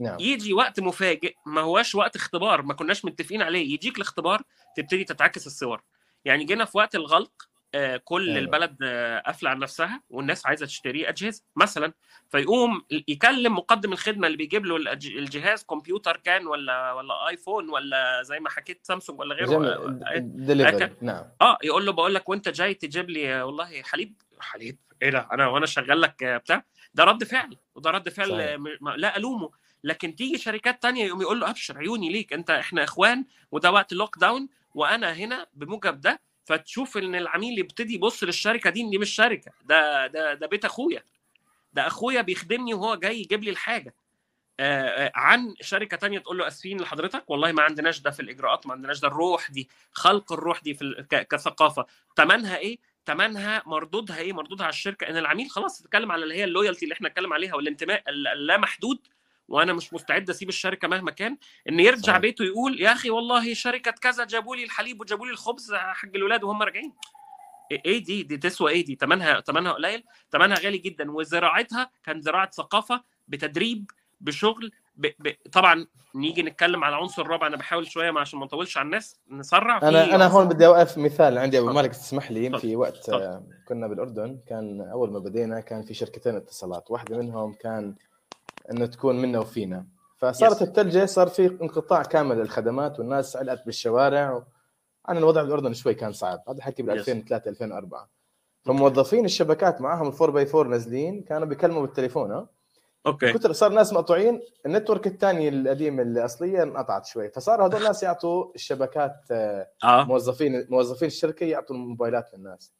نعم. يجي وقت مفاجئ ما هواش وقت اختبار ما كناش متفقين عليه يجيك الاختبار تبتدي تتعكس الصور. يعني جينا في وقت الغلق آه، كل أيوة. البلد آه، قافلة على نفسها والناس عايزة تشتري أجهزة مثلا فيقوم يكلم مقدم الخدمة اللي بيجيب له الجهاز كمبيوتر كان ولا ولا آيفون ولا زي ما حكيت سامسونج ولا غيره آه، آه، أكل. نعم آه يقول له بقول لك وأنت جاي تجيب لي آه، والله حليب حليب إيه ده أنا وأنا شغال لك آه، بتاع ده رد فعل وده رد فعل صحيح. آه، لا ألومه لكن تيجي شركات تانية يقوم يقول له أبشر عيوني ليك أنت إحنا إخوان وده وقت لوك داون وأنا هنا بموجب ده فتشوف إن العميل يبتدي يبص للشركة دي إن دي مش شركة. ده ده ده بيت أخويا. ده أخويا بيخدمني وهو جاي يجيب لي الحاجة. آه، آه، عن شركة تانية تقول له أسفين لحضرتك؟ والله ما عندناش ده في الإجراءات ما عندناش ده. الروح دي خلق الروح دي في كثقافة. ثمنها إيه؟ ثمنها مردودها إيه؟ مردودها على الشركة. إن العميل خلاص تتكلم على اللي هي اللويالتي اللي إحنا اتكلم عليها والانتماء الل- اللامحدود. وأنا مش مستعد أسيب الشركة مهما كان إن يرجع صحيح. بيته يقول يا أخي والله شركة كذا جابوا لي الحليب وجابوا لي الخبز حق الولاد وهم راجعين إيه إيه دي دي تسوى إيه دي ثمنها ثمنها قليل ثمنها غالي جدا وزراعتها كان زراعة ثقافة بتدريب بشغل ب... ب... طبعا نيجي نتكلم على عنصر الرابع أنا بحاول شوية ما عشان ما نطولش على الناس نسرع أنا أنا هون بدي أوقف مثال عندي أبو. مالك تسمح لي. في وقت. آه، كنا بالأردن كان أول ما بدينا كان في شركتين اتصالات واحدة منهم كان إنه تكون منا وفينا. فصارت Yes. الثلجه صار في انقطاع كامل للخدمات والناس علقت بالشوارع عن الوضع بالأردن شوي كان صعب. هذا حكي بال Yes. 2003 2004 فموظفين الشبكات معاهم ال four by four نازلين كانوا بيكلموا بالتليفون ها. okay كثر صار ناس مقطوعين ال network الثاني القديم الأصلية انقطعت شوي. فصار هذول الناس يعطوا الشبكات آه، آه. موظفين موظفين الشركة يعطوا الموبايلات للناس.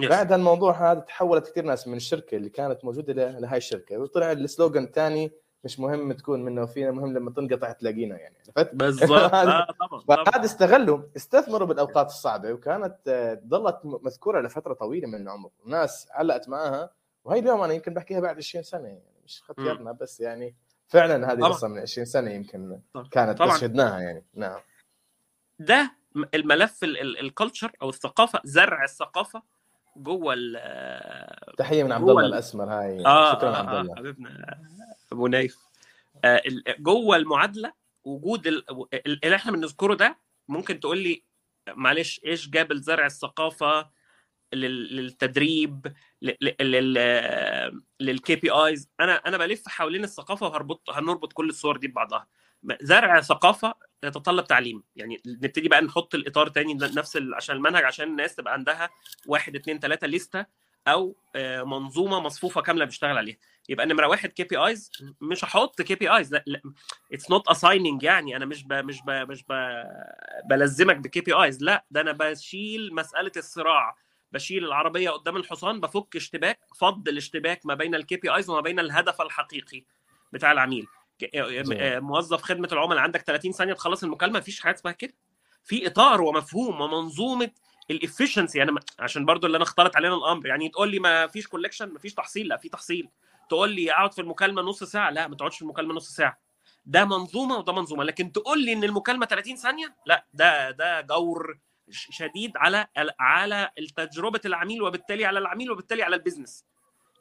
yes. بعد الموضوع هذا تحولت كثير ناس من الشركة اللي كانت موجودة لهاي الشركة وطلع ال slogan الثاني مش مهم تكون منا وفينا مهم لما تنقطع تلاقينا يعني عرفت؟ بالضبط طبعا فهذا طبعا استغلوا استثمروا بالأوقات الصعبة وكانت آه، ظلت مذكورة لفترة طويلة من العمر الناس علقت معها وهي اليوم أنا يمكن بحكيها بعد 20 سنة يعني مش ختيارنا بس يعني فعلا هذه. قصه من 20 سنة يمكن طبعا. كانت طبعا. بس شدناها يعني نعم ده الملف الكالتشر أو الثقافة زرع الثقافة جوه ال تحية من عبد الله ال- الأسمر هاي. آه شكرا آه عبد آه الله حبيبنا أبو نايف. آه جوه المعادلة وجود ال- ال- اللي إحنا بنذكره ده ممكن تقول لي معلش إيش جاب الزرع الثقافة لل- للتدريب لل KPIs أنا أنا بلف حوالين الثقافة وهربط هنربط كل الصور دي ببعضها. زرع ثقافة يتطلب تعليم. يعني نبتدي بقى نحط الإطار تاني نفس عشان المنهج عشان الناس تبقى عندها واحد اثنين ثلاثة لستة أو آه، منظومة مصفوفة كاملة بيشتغل عليها. يبقى نمره واحد KPIs مش هحط KPIs لا it's not assigning يعني أنا مش ب مش ب مش ب بلزمك ب KPIs لا ده أنا بشيل مسألة الصراع بشيل العربية قدام الحصان بفك اشتباك فض الاشتباك ما بين ال KPIs وما بين الهدف الحقيقي بتاع العميل. موظف خدمة العملاء عندك 30 ثانية تخلص المكالمة مفيش حاجة اسمها كده. في إطار ومفهوم ومنظومة ال efficiency يعني عشان برضو اللي أنا اختلط علينا الأمر. يعني تقول لي ما فيش collection ما فيش تحصيل. لا في تحصيل. تقول لي أقعد في المكالمة نص ساعة. لا ما تقعدش في المكالمة نص ساعة. ده منظومة وده منظومة. لكن تقول لي إن المكالمة 30 ثانية؟ لا ده ده جور شديد على على تجربه العميل وبالتالي على العميل وبالتالي على ال business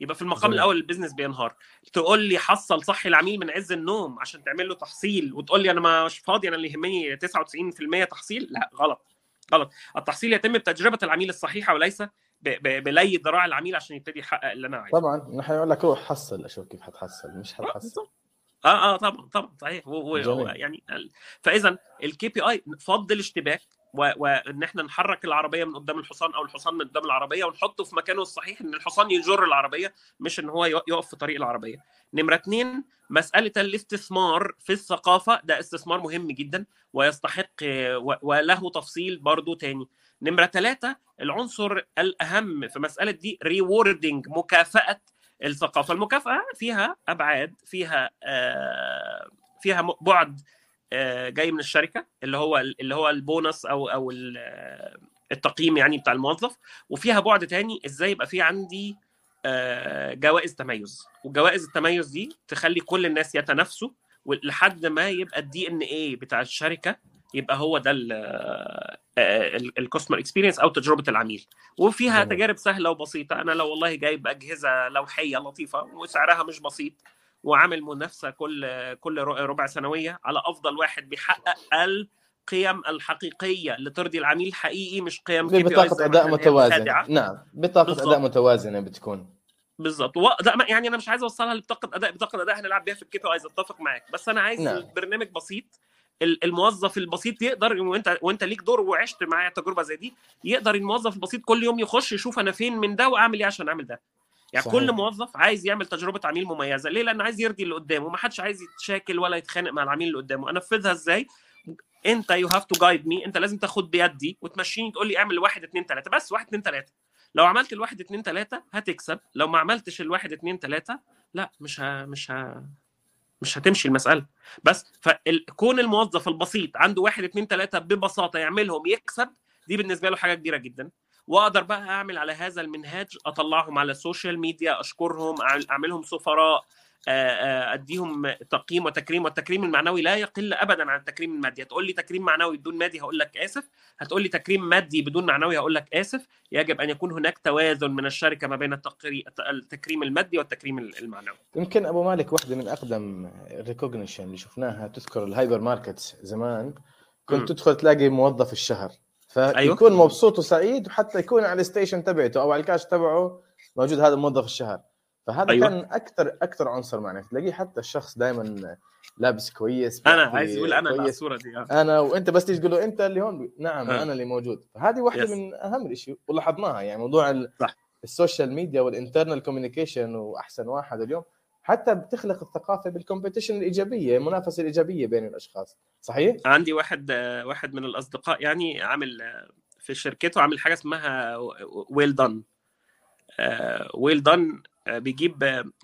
يبقى في المقام جميل. الأول ال business بينهار. تقول لي حصل صح العميل من عز النوم عشان تعمل له تحصيل وتقول لي أنا مش فاضي أنا اللي يهمني 99% تحصيل؟ لا غلط. غلط. التحصيل يتم بتجربة العميل الصحيحة وليس بلي ذراع العميل عشان يبتدي يحقق اللي أنا عايزه. طبعا. نحن نقول لك روح حصل أشوف كيف حتحصل. مش حتحصل. آه آه طبعا طبعا صحيح. و... و... يعني فاذا الكي بي اي فض الاشتباك وان إحنا نحرك العربية من قدام الحصان أو الحصان من قدام العربية ونحطه في مكانه الصحيح إن الحصان يجر العربية مش إن هو يقف في طريق العربية. نمرة اثنين مسألة الاستثمار في الثقافة ده استثمار مهم جدا ويستحق وله تفصيل برضو تاني. نمرة ثلاثة العنصر الأهم في مسألة دي ريوردنج مكافأة الثقافة. المكافأة فيها أبعاد فيها آه فيها بعد جاي من الشركة اللي هو اللي هو البونص أو أو التقييم يعني بتاع الموظف. وفيها بعد تاني إزاي يبقى في عندي آه جوائز تميز. وجوائز التميز دي تخلي كل الناس يتنافسوا لحد ما يبقى ال DNA بتاع الشركة يبقى هو ده ال customer experience أو تجربة العميل. وفيها. تجارب سهلة وبسيطة. أنا لو والله جايب أجهزة لوحية لطيفة وسعرها مش بسيط وعامل منافسة كل كل ربع سنوية على أفضل واحد بيحقق القيم الحقيقية اللي ترضي العميل حقيقي مش قيم بطاقه أداء متوازنه نعم بطاقه بالزبط. اداء متوازنه بتكون. بالظبط. و... يعني أنا مش عايز أوصلها لبطاقه أداء بطاقه أداء هنلعب بيها في ال KPI عايز أتفق معاك. بس أنا عايز نعم. برنامج بسيط الموظف البسيط يقدر وأنت وأنت ليك دور وعشت معايا تجربة زي دي يقدر الموظف البسيط كل يوم يخش يشوف أنا فين من ده وأعمل إيه عشان أعمل ده. يعني صحيح. كل موظف عايز يعمل تجربة عميل مميزة. ليه؟ لأن عايز يرضي اللي قدامه. ما حدش عايز يتشاكل ولا يتخانق مع العميل اللي قدامه. انفذها إزاي؟ أنت you have to guide me أنت لازم تاخد بيدي وتمشيني تقول لي اعمل واحد اثنين ثلاثة بس واحد اثنين ثلاثة لو عملت الواحد اثنين ثلاثة هتكسب. لو ما عملتش الواحد اثنين ثلاثة لا مش ها مش ها مش هتمشي المسألة. بس فكون الموظف البسيط عنده واحد اثنين ثلاثة ببساطة يعملهم يكسب دي بالنسبة له حاجة كبيرة جدا. واقدر بقى اعمل على هذا المنهاج اطلعهم على ال social media اشكرهم اعملهم سفراء اديهم تقييم وتكريم والتكريم المعنوي لا يقل ابدا عن التكريم المادي. هتقول لي تكريم معنوي بدون مادي هقول لك آسف هتقول لي تكريم مادي بدون معنوي هقول لك آسف. يجب أن يكون هناك توازن من الشركة ما بين التكريم المادي والتكريم المعنوي. يمكن أبو مالك واحدة من أقدم ال recognition اللي شفناها تذكر الهايبر ماركت زمان. كنت م. تدخل تلاقي موظف الشهر. فيكون أيوه؟ مبسوط وسعيد وحتى يكون على ال station تبعته أو على الكاش تبعه موجود هذا موظف الشهر فهذا أيوة. كان أكثر أكثر عنصر معنا تلاقيه حتى الشخص دائما لابس كويس أنا عايز أقول أنا كويس. الصورة دي آه. أنا وأنت بس تيجي تقول له أنت اللي هون نعم آه. أنا اللي موجود فهذه واحدة yes. من أهم الاشياء ولاحظناها يعني موضوع ال... صح. ال social media وال internal communication وأحسن واحد اليوم حتى بتخلق الثقافة بال competition الإيجابية المنافسة الإيجابية بين الأشخاص صحيح؟ عندي واحد واحد من الأصدقاء يعني عامل في شركته عامل حاجة اسمها well done well done بيجيب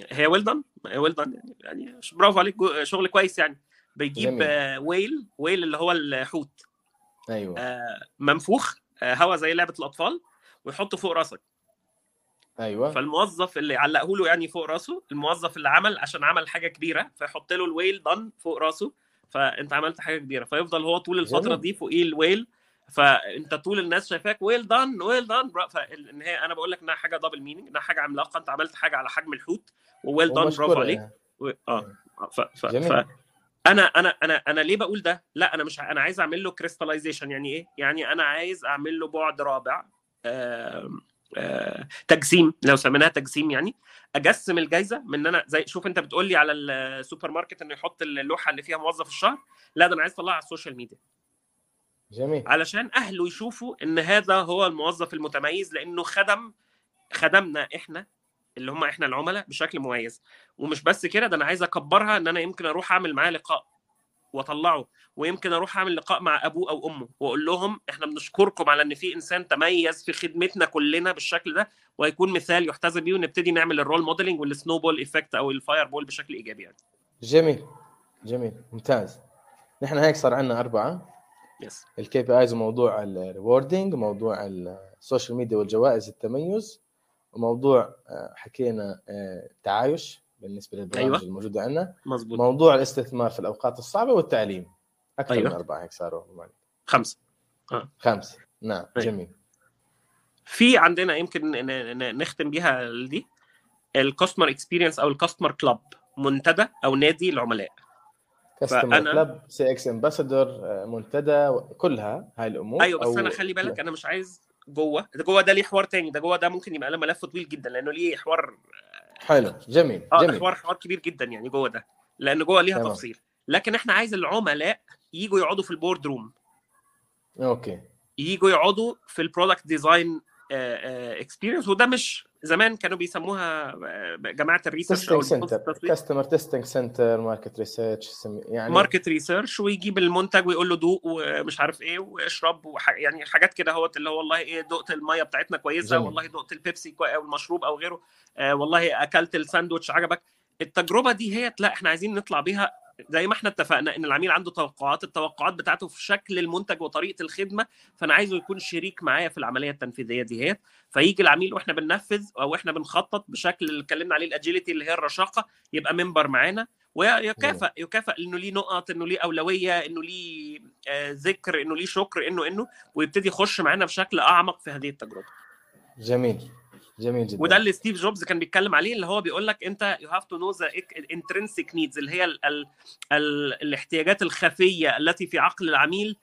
هي well done well done يعني برافو عليك شغل كويس يعني. بيجيب. whale whale اللي هو الحوت. أيوه. منفوخ هوا زي لعبة الأطفال ويحطه فوق راسك. أيوه فالموظف اللي علقه له يعني فوق راسه الموظف اللي عمل عشان عمل حاجة كبيرة فيحط له ال whale done فوق راسه فأنت عملت حاجة كبيرة فيفضل هو طول الفترة دي فوقيه ال whale فأنت طول الناس شايفاك well done well done فان هي أنا بقول لك إنها حاجة double meaning إنها حاجة عملاقة أنت عملت حاجة على حجم الحوت و well done برافو عليك و... آه ف... ف... ف... أنا أنا أنا أنا ليه بقول ده؟ لا أنا مش ع... أنا عايز أعمل له crystallization يعني إيه؟ يعني أنا عايز أعمل له بعد رابع. آه... تجسيم لو سميناها تجسيم يعني. أجسم الجائزه من إن أنا زي شوف أنت بتقول لي على السوبر ماركت إنه يحط اللوحة اللي فيها موظف الشهر. لا ده أنا عايز أطلعها على ال social media. جميل. علشان أهله يشوفوا إن هذا هو الموظف المتميز لأنه خدم خدمنا إحنا اللي هم إحنا العملاء بشكل مميز. ومش بس كده ده أنا عايز أكبرها إن أنا يمكن أروح أعمل معاه لقاء. واطلعه ويمكن أروح اعمل لقاء مع ابوه أو امه واقول لهم إحنا بنشكركم على ان في انسان تميز في خدمتنا كلنا بالشكل ده ويكون مثال يحتذى بيه ونبتدي نعمل ال role modeling وال snowball effect أو ال fireball بشكل إيجابي يعني. جميل جميل ممتاز. نحن هيك صار عندنا أربعة. yes ال KPIs وموضوع ال rewarding وموضوع ال social media والجوائز التميز وموضوع حكينا تعايش. بالنسبة للبرامج أيوة. الموجودة عندنا مزبوط. موضوع الاستثمار في الأوقات الصعبة والتعليم أكثر أيوة. من أربعة هيك صاروا خمسة آه. خمسة نعم أيوة. جميل في عندنا يمكن نختم بيها دي ال customer experience أو ال customer club منتدى أو نادي العملاء customer فأنا- club CX ambassador منتدى كلها هاي الأمور أيوه بس أو- أنا خلي بالك أنا مش عايز جوة ده جوة ده ليه حوار تاني ده جوة ده ممكن يبقى له ملف طويل جدا لأنه ليه حوار حلو. جميل آه جميل. حوار حوار كبير جدا يعني جوه ده لأن جوه ليها تمام. تفصيل. لكن إحنا عايز العملاء يجوا يقعدوا في ال board room. okay. يجوا يقعدوا في ال product design experience وده مش زمان كانوا بيسموها آه، جماعة ال research أو center customer testing center market research يعني market research ويجيب المنتج ويقول له دوق ومش عارف إيه واشرب وح... يعني حاجات كده أهوت اللي هو والله إيه دقت المية بتاعتنا كويسة جميل. والله دقت البيبسي كوي... أو المشروب أو غيره آه والله أكلت الساندوتش عجبك. التجربة دي هي لا إحنا عايزين نطلع بيها زي ما إحنا اتفقنا إن العميل عنده توقعات التوقعات بتاعته في شكل المنتج وطريقة الخدمة فأنا عايزه يكون شريك معايا في العملية التنفيذية دي. هي فيجي العميل وإحنا بننفذ أو إحنا بنخطط بشكل اللي اتكلمنا عليه ال agility اللي هي الرشاقة يبقى منبر معانا. ويكافئ يكافئ إنه ليه نقط إنه ليه أولوية إنه ليه آه، ذكر إنه ليه شكر إنه إنه ويبتدي يخش معانا بشكل أعمق في هذه التجربة. جميل. جميل جدا. وده اللي ستيف جوبز كان بيتكلم عليه اللي هو بيقول لك أنت you have to know the intrinsic needs اللي هي ال ال ال الاحتياجات الخفية التي في عقل العميل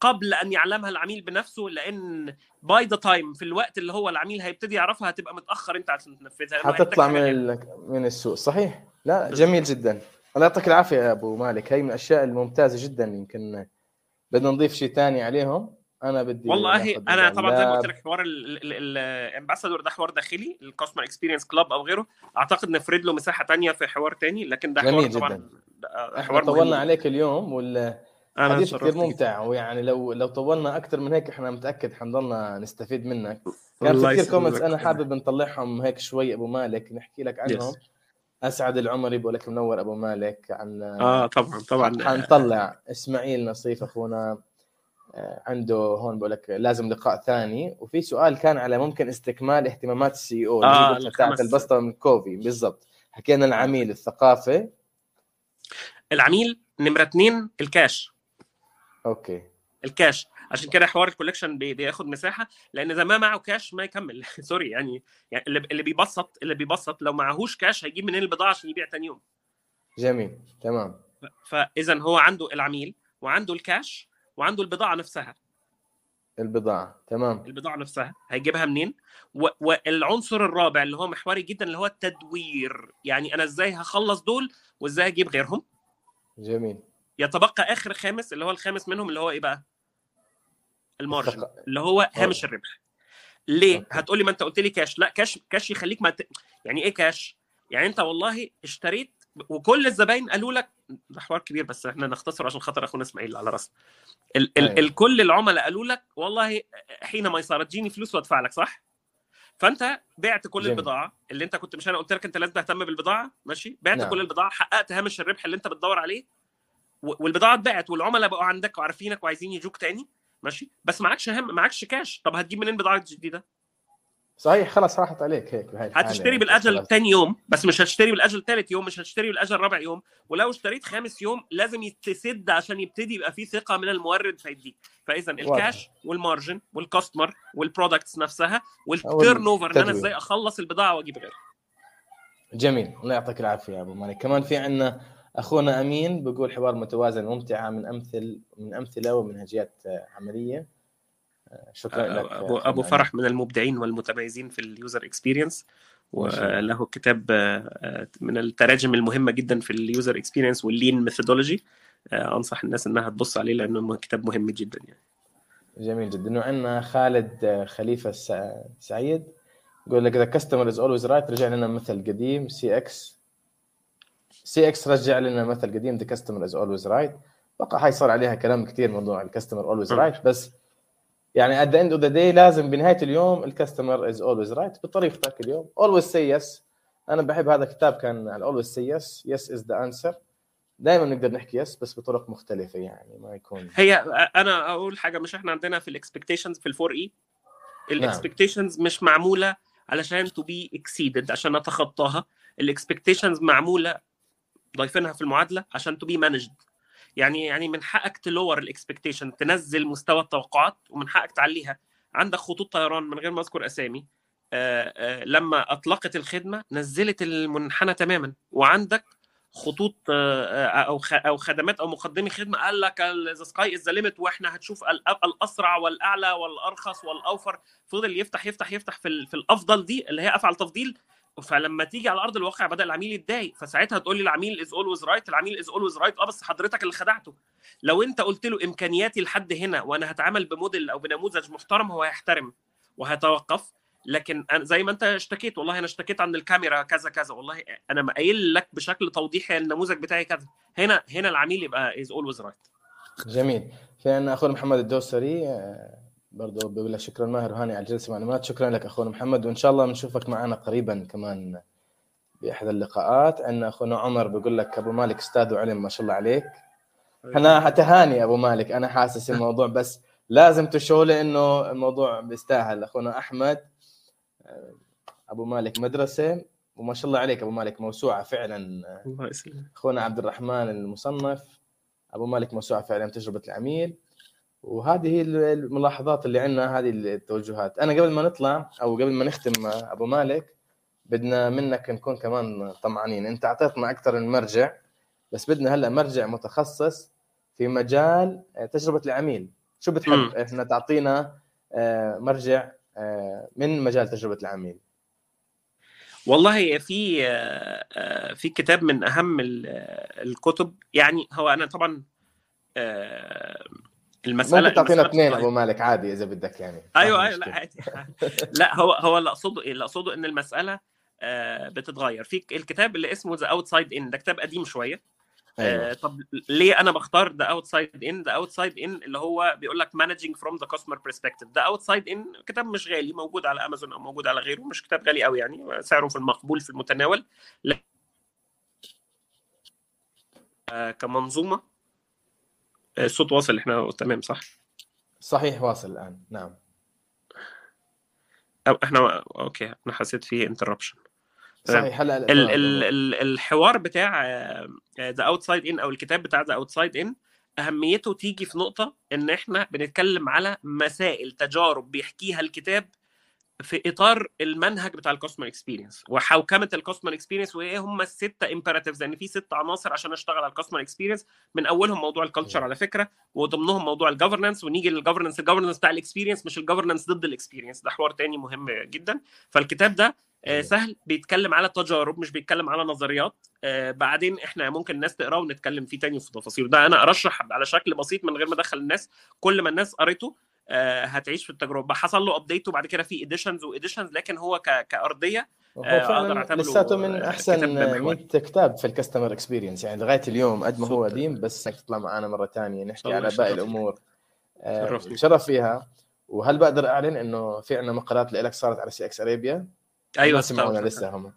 قبل أن يعلمها العميل بنفسه لأن by the time في الوقت اللي هو العميل هيبتدي يعرفها هتبقى متأخر أنت عشان تنفذها. هيحتاج من ال... من السوق. صحيح. لا جميل جدا. الله يعطيك العافية يا أبو مالك. هي من الأشياء الممتازة جدا يمكن بدنا نضيف شيء ثاني عليهم. أنا بدي والله أنا طبعا زي ما قلت. لك حوار ال ambassador ده حوار داخلي ال customer experience club أو غيره أعتقد نفرد له مساحة تانية في حوار تاني لكن ده حوار طبعا جدا. إحنا حوار طولنا. عليك اليوم والحديث أنا كثير ممتع ويعني لو لو طولنا أكثر من هيك إحنا متأكد حنضلنا نستفيد منك كان في كثير. كومنتس أنا حابب نطلعهم هيك شوي أبو مالك نحكي لك عنهم Yes. أسعد العمري بقول لك منور أبو مالك عن آه طبعا طبعا حنطلع إسماعيل نصيف أخونا عنده هون بقول لك لازم لقاء ثاني. وفي سؤال كان على ممكن استكمال اهتمامات السي أو آه، بتاعت البسطة من كوفي. بالضبط. حكينا العميل الثقافة. العميل نمرة اثنين الكاش. okay. ال cash. عشان كده حوار ال collection بي- بياخد مساحة لأن إذا ما معه كاش ما يكمل. sorry يعني يعني اللي اللي بيبسط اللي بيبسط لو معهوش كاش هيجيب منين البضاعة عشان يبيع ثاني يوم؟ جميل. تمام. فإذا هو عنده العميل وعنده الكاش وعنده البضاعة نفسها. البضاعة تمام. البضاعة نفسها هيجيبها منين؟ و... والعنصر الرابع اللي هو محوري جدا اللي هو التدوير. يعني أنا إزاي هخلص دول وإزاي أجيب غيرهم؟ جميل. يتبقى آخر خامس اللي هو الخامس منهم اللي هو إيه بقى؟ ال margin اللي هو هامش الربح. ليه؟ okay. هتقول لي ما أنت قلت لي كاش. لا cash cash يخليك ما ت... يعني إيه كاش؟ يعني أنت والله اشتريت وكل الزباين قالوا لك ده حوار كبير بس إحنا نختصر عشان خاطر أخونا إسماعيل على راسنا ال... ال... أيوة. الكل العملاء قالوا لك والله حين ميسره تجيني فلوس وأدفع لك صح فأنت بعت كل جميل. البضاعة اللي أنت كنت مش أنا قلت لك أنت لازم تهتم بالبضاعة ماشي بعت نعم. كل البضاعة حققت هامش الربح اللي أنت بتدور عليه والبضاعة اتباعت والعملاء بقوا عندك وعارفينك وعايزين يجوك تاني ماشي بس معكش هم معكش كاش طب هتجيب منين بضاعة جديدة صحيح خلاص راحت عليك هيك بهاي هتشتري يعني. بالأجل. تاني يوم بس مش هتشتري بالأجل ثالث يوم مش هتشتري بالأجل رابع يوم ولو اشتريت خامس يوم لازم يتسد عشان يبتدي يبقى في ثقة من المورد فيديك فإذا الكاش والمارجن والكاستمر والبرودكتس نفسها وال turnover ان أنا. إزاي أخلص البضاعة وأجيب غيرها جميل الله يعطيك العافية يا أبو مالك كمان في عندنا أخونا أمين بيقول حوار متوازن ممتعه من أمثل من أمثلة ومنهجيات عملية شكرا لك ابو أمين. فرح من المبدعين والمتميزين في ال user experience. وله كتاب آه، من التراجم المهمة جدا في ال user experience وال lean methodology أنصح الناس إنها تبص عليه لأنه كتاب مهم جدا يعني. جميل جدا. وعندنا خالد آه، خليفة سعيد يقول لك the customer is always right رجع لنا مثل قديم. CX CX رجع لنا مثل قديم. the customer is always right بقى هاي صار عليها كلام كثير موضوع ال customer always. right بس يعني at the end of the day لازم بنهاية اليوم ال customer is always right بطريقتك اليوم. always say yes أنا بحب هذا الكتاب كان always say yes yes is the answer دائما نقدر نحكي yes بس بطرق مختلفة يعني ما يكون. هي أنا أقول حاجة مش إحنا عندنا في ال expectations في ال four E ال expectations مش معمولة علشان to be exceeded عشان نتخطاها ال expectations معمولة ضايفينها في المعادلة عشان to be managed يعني يعني من حقك ت lower ال expectation تنزل مستوى التوقعات ومن حقك تعليها. عندك خطوط طيران من غير ما أذكر أسامي. آه، آه، لما أطلقت الخدمة نزلت المنحنى تماما. وعندك خطوط أو أو خدمات أو مقدمي خدمة قال لك the sky is the وإحنا هتشوف الأسرع والأعلى والأرخص والأوفر. فضل يفتح يفتح يفتح في, في الأفضل دي اللي هي أفعل تفضيل فلما تيجي على أرض الواقع بدأ العميل يتضايق فساعتها تقول لي العميل is always right العميل is always right آه بس حضرتك اللي خدعته. لو أنت قلت له إمكانياتي لحد هنا وأنا هتعامل بموديل أو بنموذج محترم هو هيحترم وهيتوقف. لكن زي ما أنت اشتكيت والله أنا اشتكيت عن الكاميرا كذا كذا. والله أنا قايل لك بشكل توضيحي النموذج بتاعي كذا. هنا هنا العميل يبقى is always right جميل. عندنا أخونا محمد الدوسري برضه بقول لك شكرا ماهر وهاني على الجلسه معلومات. شكرا لك أخونا محمد. وإن شاء الله بنشوفك معنا قريبا كمان بأحد اللقاءات. عندنا أخونا عمر بيقول لك أبو مالك أستاذ وعلم ما شاء الله عليك. أنا تهاني أبو مالك. أنا حاسس الموضوع بس لازم تشوفه إنه الموضوع بيستاهل. أخونا أحمد أبو مالك مدرسة. وما شاء الله عليك أبو مالك موسوعة فعلا. الله يسلمك. أخونا عبد الرحمن المصنف. أبو مالك موسوعة فعلا تجربة العميل. وهذه هي الملاحظات اللي عندنا هذه التوجهات. أنا قبل ما نطلع أو قبل ما نختم أبو مالك بدنا منك نكون كمان طمعانين. أنت أعطيتنا أكثر من مرجع بس بدنا هلأ مرجع متخصص في مجال تجربة العميل. شو بتحب. إحنا تعطينا آه، مرجع آه، من مجال تجربة العميل. والله في آه، في كتاب من أهم الكتب. يعني هو أنا طبعا المساله ممكن تعطينا اثنين أبو مالك عادي إذا بدك يعني. أيوه أيوه لا عادي. لا هو هو اللي أقصده إيه؟ اللي أقصده إن المسألة بتتغير. في الكتاب اللي اسمه The Outside In ده كتاب قديم شوية. أيوة. آه طب ليه أنا بختار The Outside In The Outside In اللي هو بيقول لك managing from the customer perspective The Outside In كتاب مش غالي موجود على امازون أو موجود على غيره مش كتاب غالي قوي يعني سعره في المقبول في المتناول. آه كمنظومة. آه، الصوت واصل إحنا تمام صح؟ صحيح واصل الآن. نعم. أو إحنا okay أنا حسيت فيه interruption صحيح هلا ال ال ال الحوار بتاع The Outside In أو الكتاب بتاع The Outside In أهميته تيجي في نقطة إن إحنا بنتكلم على مسائل تجارب بيحكيها الكتاب في إطار المنهج بتاع ال customer experience وحوكمه ال customer experience وإيه هم الستة imperatives لأن في ست عناصر عشان أشتغل على ال customer experience من أولهم موضوع ال culture على فكرة وضمنهم موضوع الجفرنس ونيجي للجفرنس الجفرنس بتاع الاكسبيرينس مش الجفرنس ضد الاكسبيرينس ده حوار تاني مهم جدا. فالكتاب ده آه، سهل بيتكلم على تجارب مش بيتكلم على نظريات. آه، بعدين إحنا ممكن الناس تقرأه ونتكلم فيه تاني في تفاصيل. ده أنا أرشح على شكل بسيط من غير ما أدخل الناس. كل ما الناس قريته هتعيش في التجربة. حصل له update وبعد كده في editions و editions لكن هو كأرضية هو فعلا لساته من أحسن 100 كتاب في ال customer experience يعني لغاية اليوم قد ما هو قديم بس انك تطلع معنا مرة ثانية نحكي على باقي الأمور. شرف فيها. وهل بقدر أعلن إنه في عندنا مقالات لك صارت على CX Arabia أيوه سمعونا لسه هم.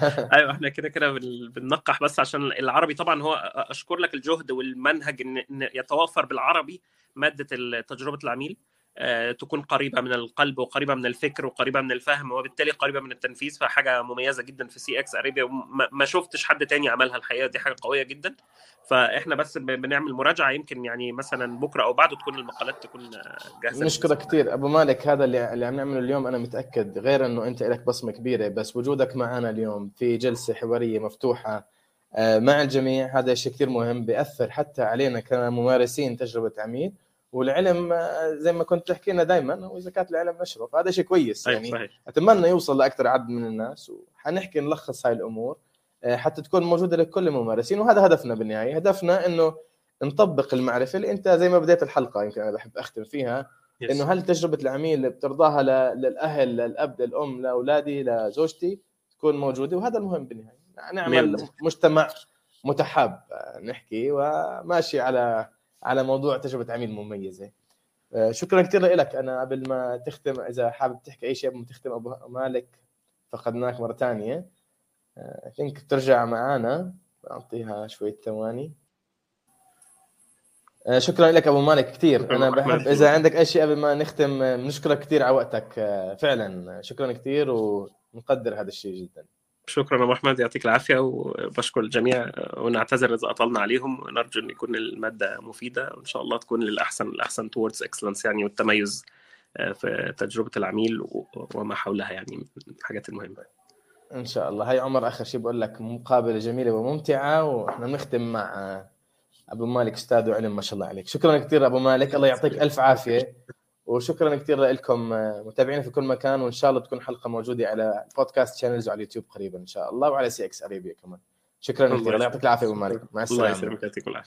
أيوه إحنا كده كده بننقح بس عشان العربي طبعا هو أشكر لك الجهد والمنهج ان يتوفر بالعربي. مادة تجربة العميل آه، تكون قريبة من القلب وقريبة من الفكر وقريبة من الفهم وبالتالي قريبة من التنفيذ فحاجة مميزة جدا في CX Arabia ما شفتش حد تاني عملها الحقيقة دي حاجة قوية جدا. فإحنا بس بنعمل مراجعة يمكن يعني مثلا بكرة أو بعده تكون المقالات تكون جاهزة. نشكرك كثير أبو مالك هذا اللي اللي عم نعمله اليوم أنا متأكد غير إنه أنت لك بصمة كبيرة بس وجودك معنا اليوم في جلسة حوارية مفتوحة آه، مع الجميع هذا شيء كثير مهم بيأثر حتى علينا كممارسين تجربة عميل. والعلم آه، زي ما كنت تحكي لنا دائما هو زكاه العلم نشره فهذا شيء كويس يعني صحيح. أتمنى يوصل لأكثر عدد من الناس وحنحكي نلخص هاي الأمور آه، حتى تكون موجودة لكل الممارسين. وهذا هدفنا بالنهاية. هدفنا إنه نطبق المعرفة اللي أنت زي ما بديت الحلقة يمكن أنا بحب أختم فيها. إنه هل تجربة العميل بترضاها للأهل للأب للأم لأولادي لزوجتي تكون موجودة؟ وهذا المهم بالنهاية. نعمل مجتمع متحاب آه، نحكي وماشي على على موضوع تجربة عميل مميزة. آه، شكرا كثير لك. أنا قبل ما تختم إذا حابب تحكي أي شيء قبل ما تختم أبو مالك فقدناك مرة ثانية. think بترجع معانا. أعطيها شوية ثواني. آه، شكرا لك أبو مالك كثير أنا بحب إذا عندك أي شيء قبل ما نختم بنشكرك كثير على وقتك فعلا. شكرا كثير ونقدر هذا الشيء جدا. شكرا أبو أحمد يعطيك العافية وبشكر الجميع ونعتذر إذا أطلنا عليهم. ونرجو إن يكون المادة مفيدة وإن شاء الله تكون للأحسن الأحسن towards excellence يعني والتميز آه، في تجربة العميل وما حولها يعني من الحاجات المهمة. إن شاء الله. هاي عمر آخر شيء بقول لك مقابلة جميلة وممتعة وإحنا بنختم مع أبو مالك أستاذ وعلم ما شاء الله عليك. شكرا كثير أبو مالك. الله يعطيك ألف عافية. وشكرا كثير لكم متابعينا في كل مكان وإن شاء الله تكون حلقة موجودة على podcast channels وعلى اليوتيوب قريبا إن شاء الله وعلى CX Arabia كمان. شكرا كثير الله يعطيك العافية أبو مالك. مع السلامه الله يسلمك يعطيك العافية.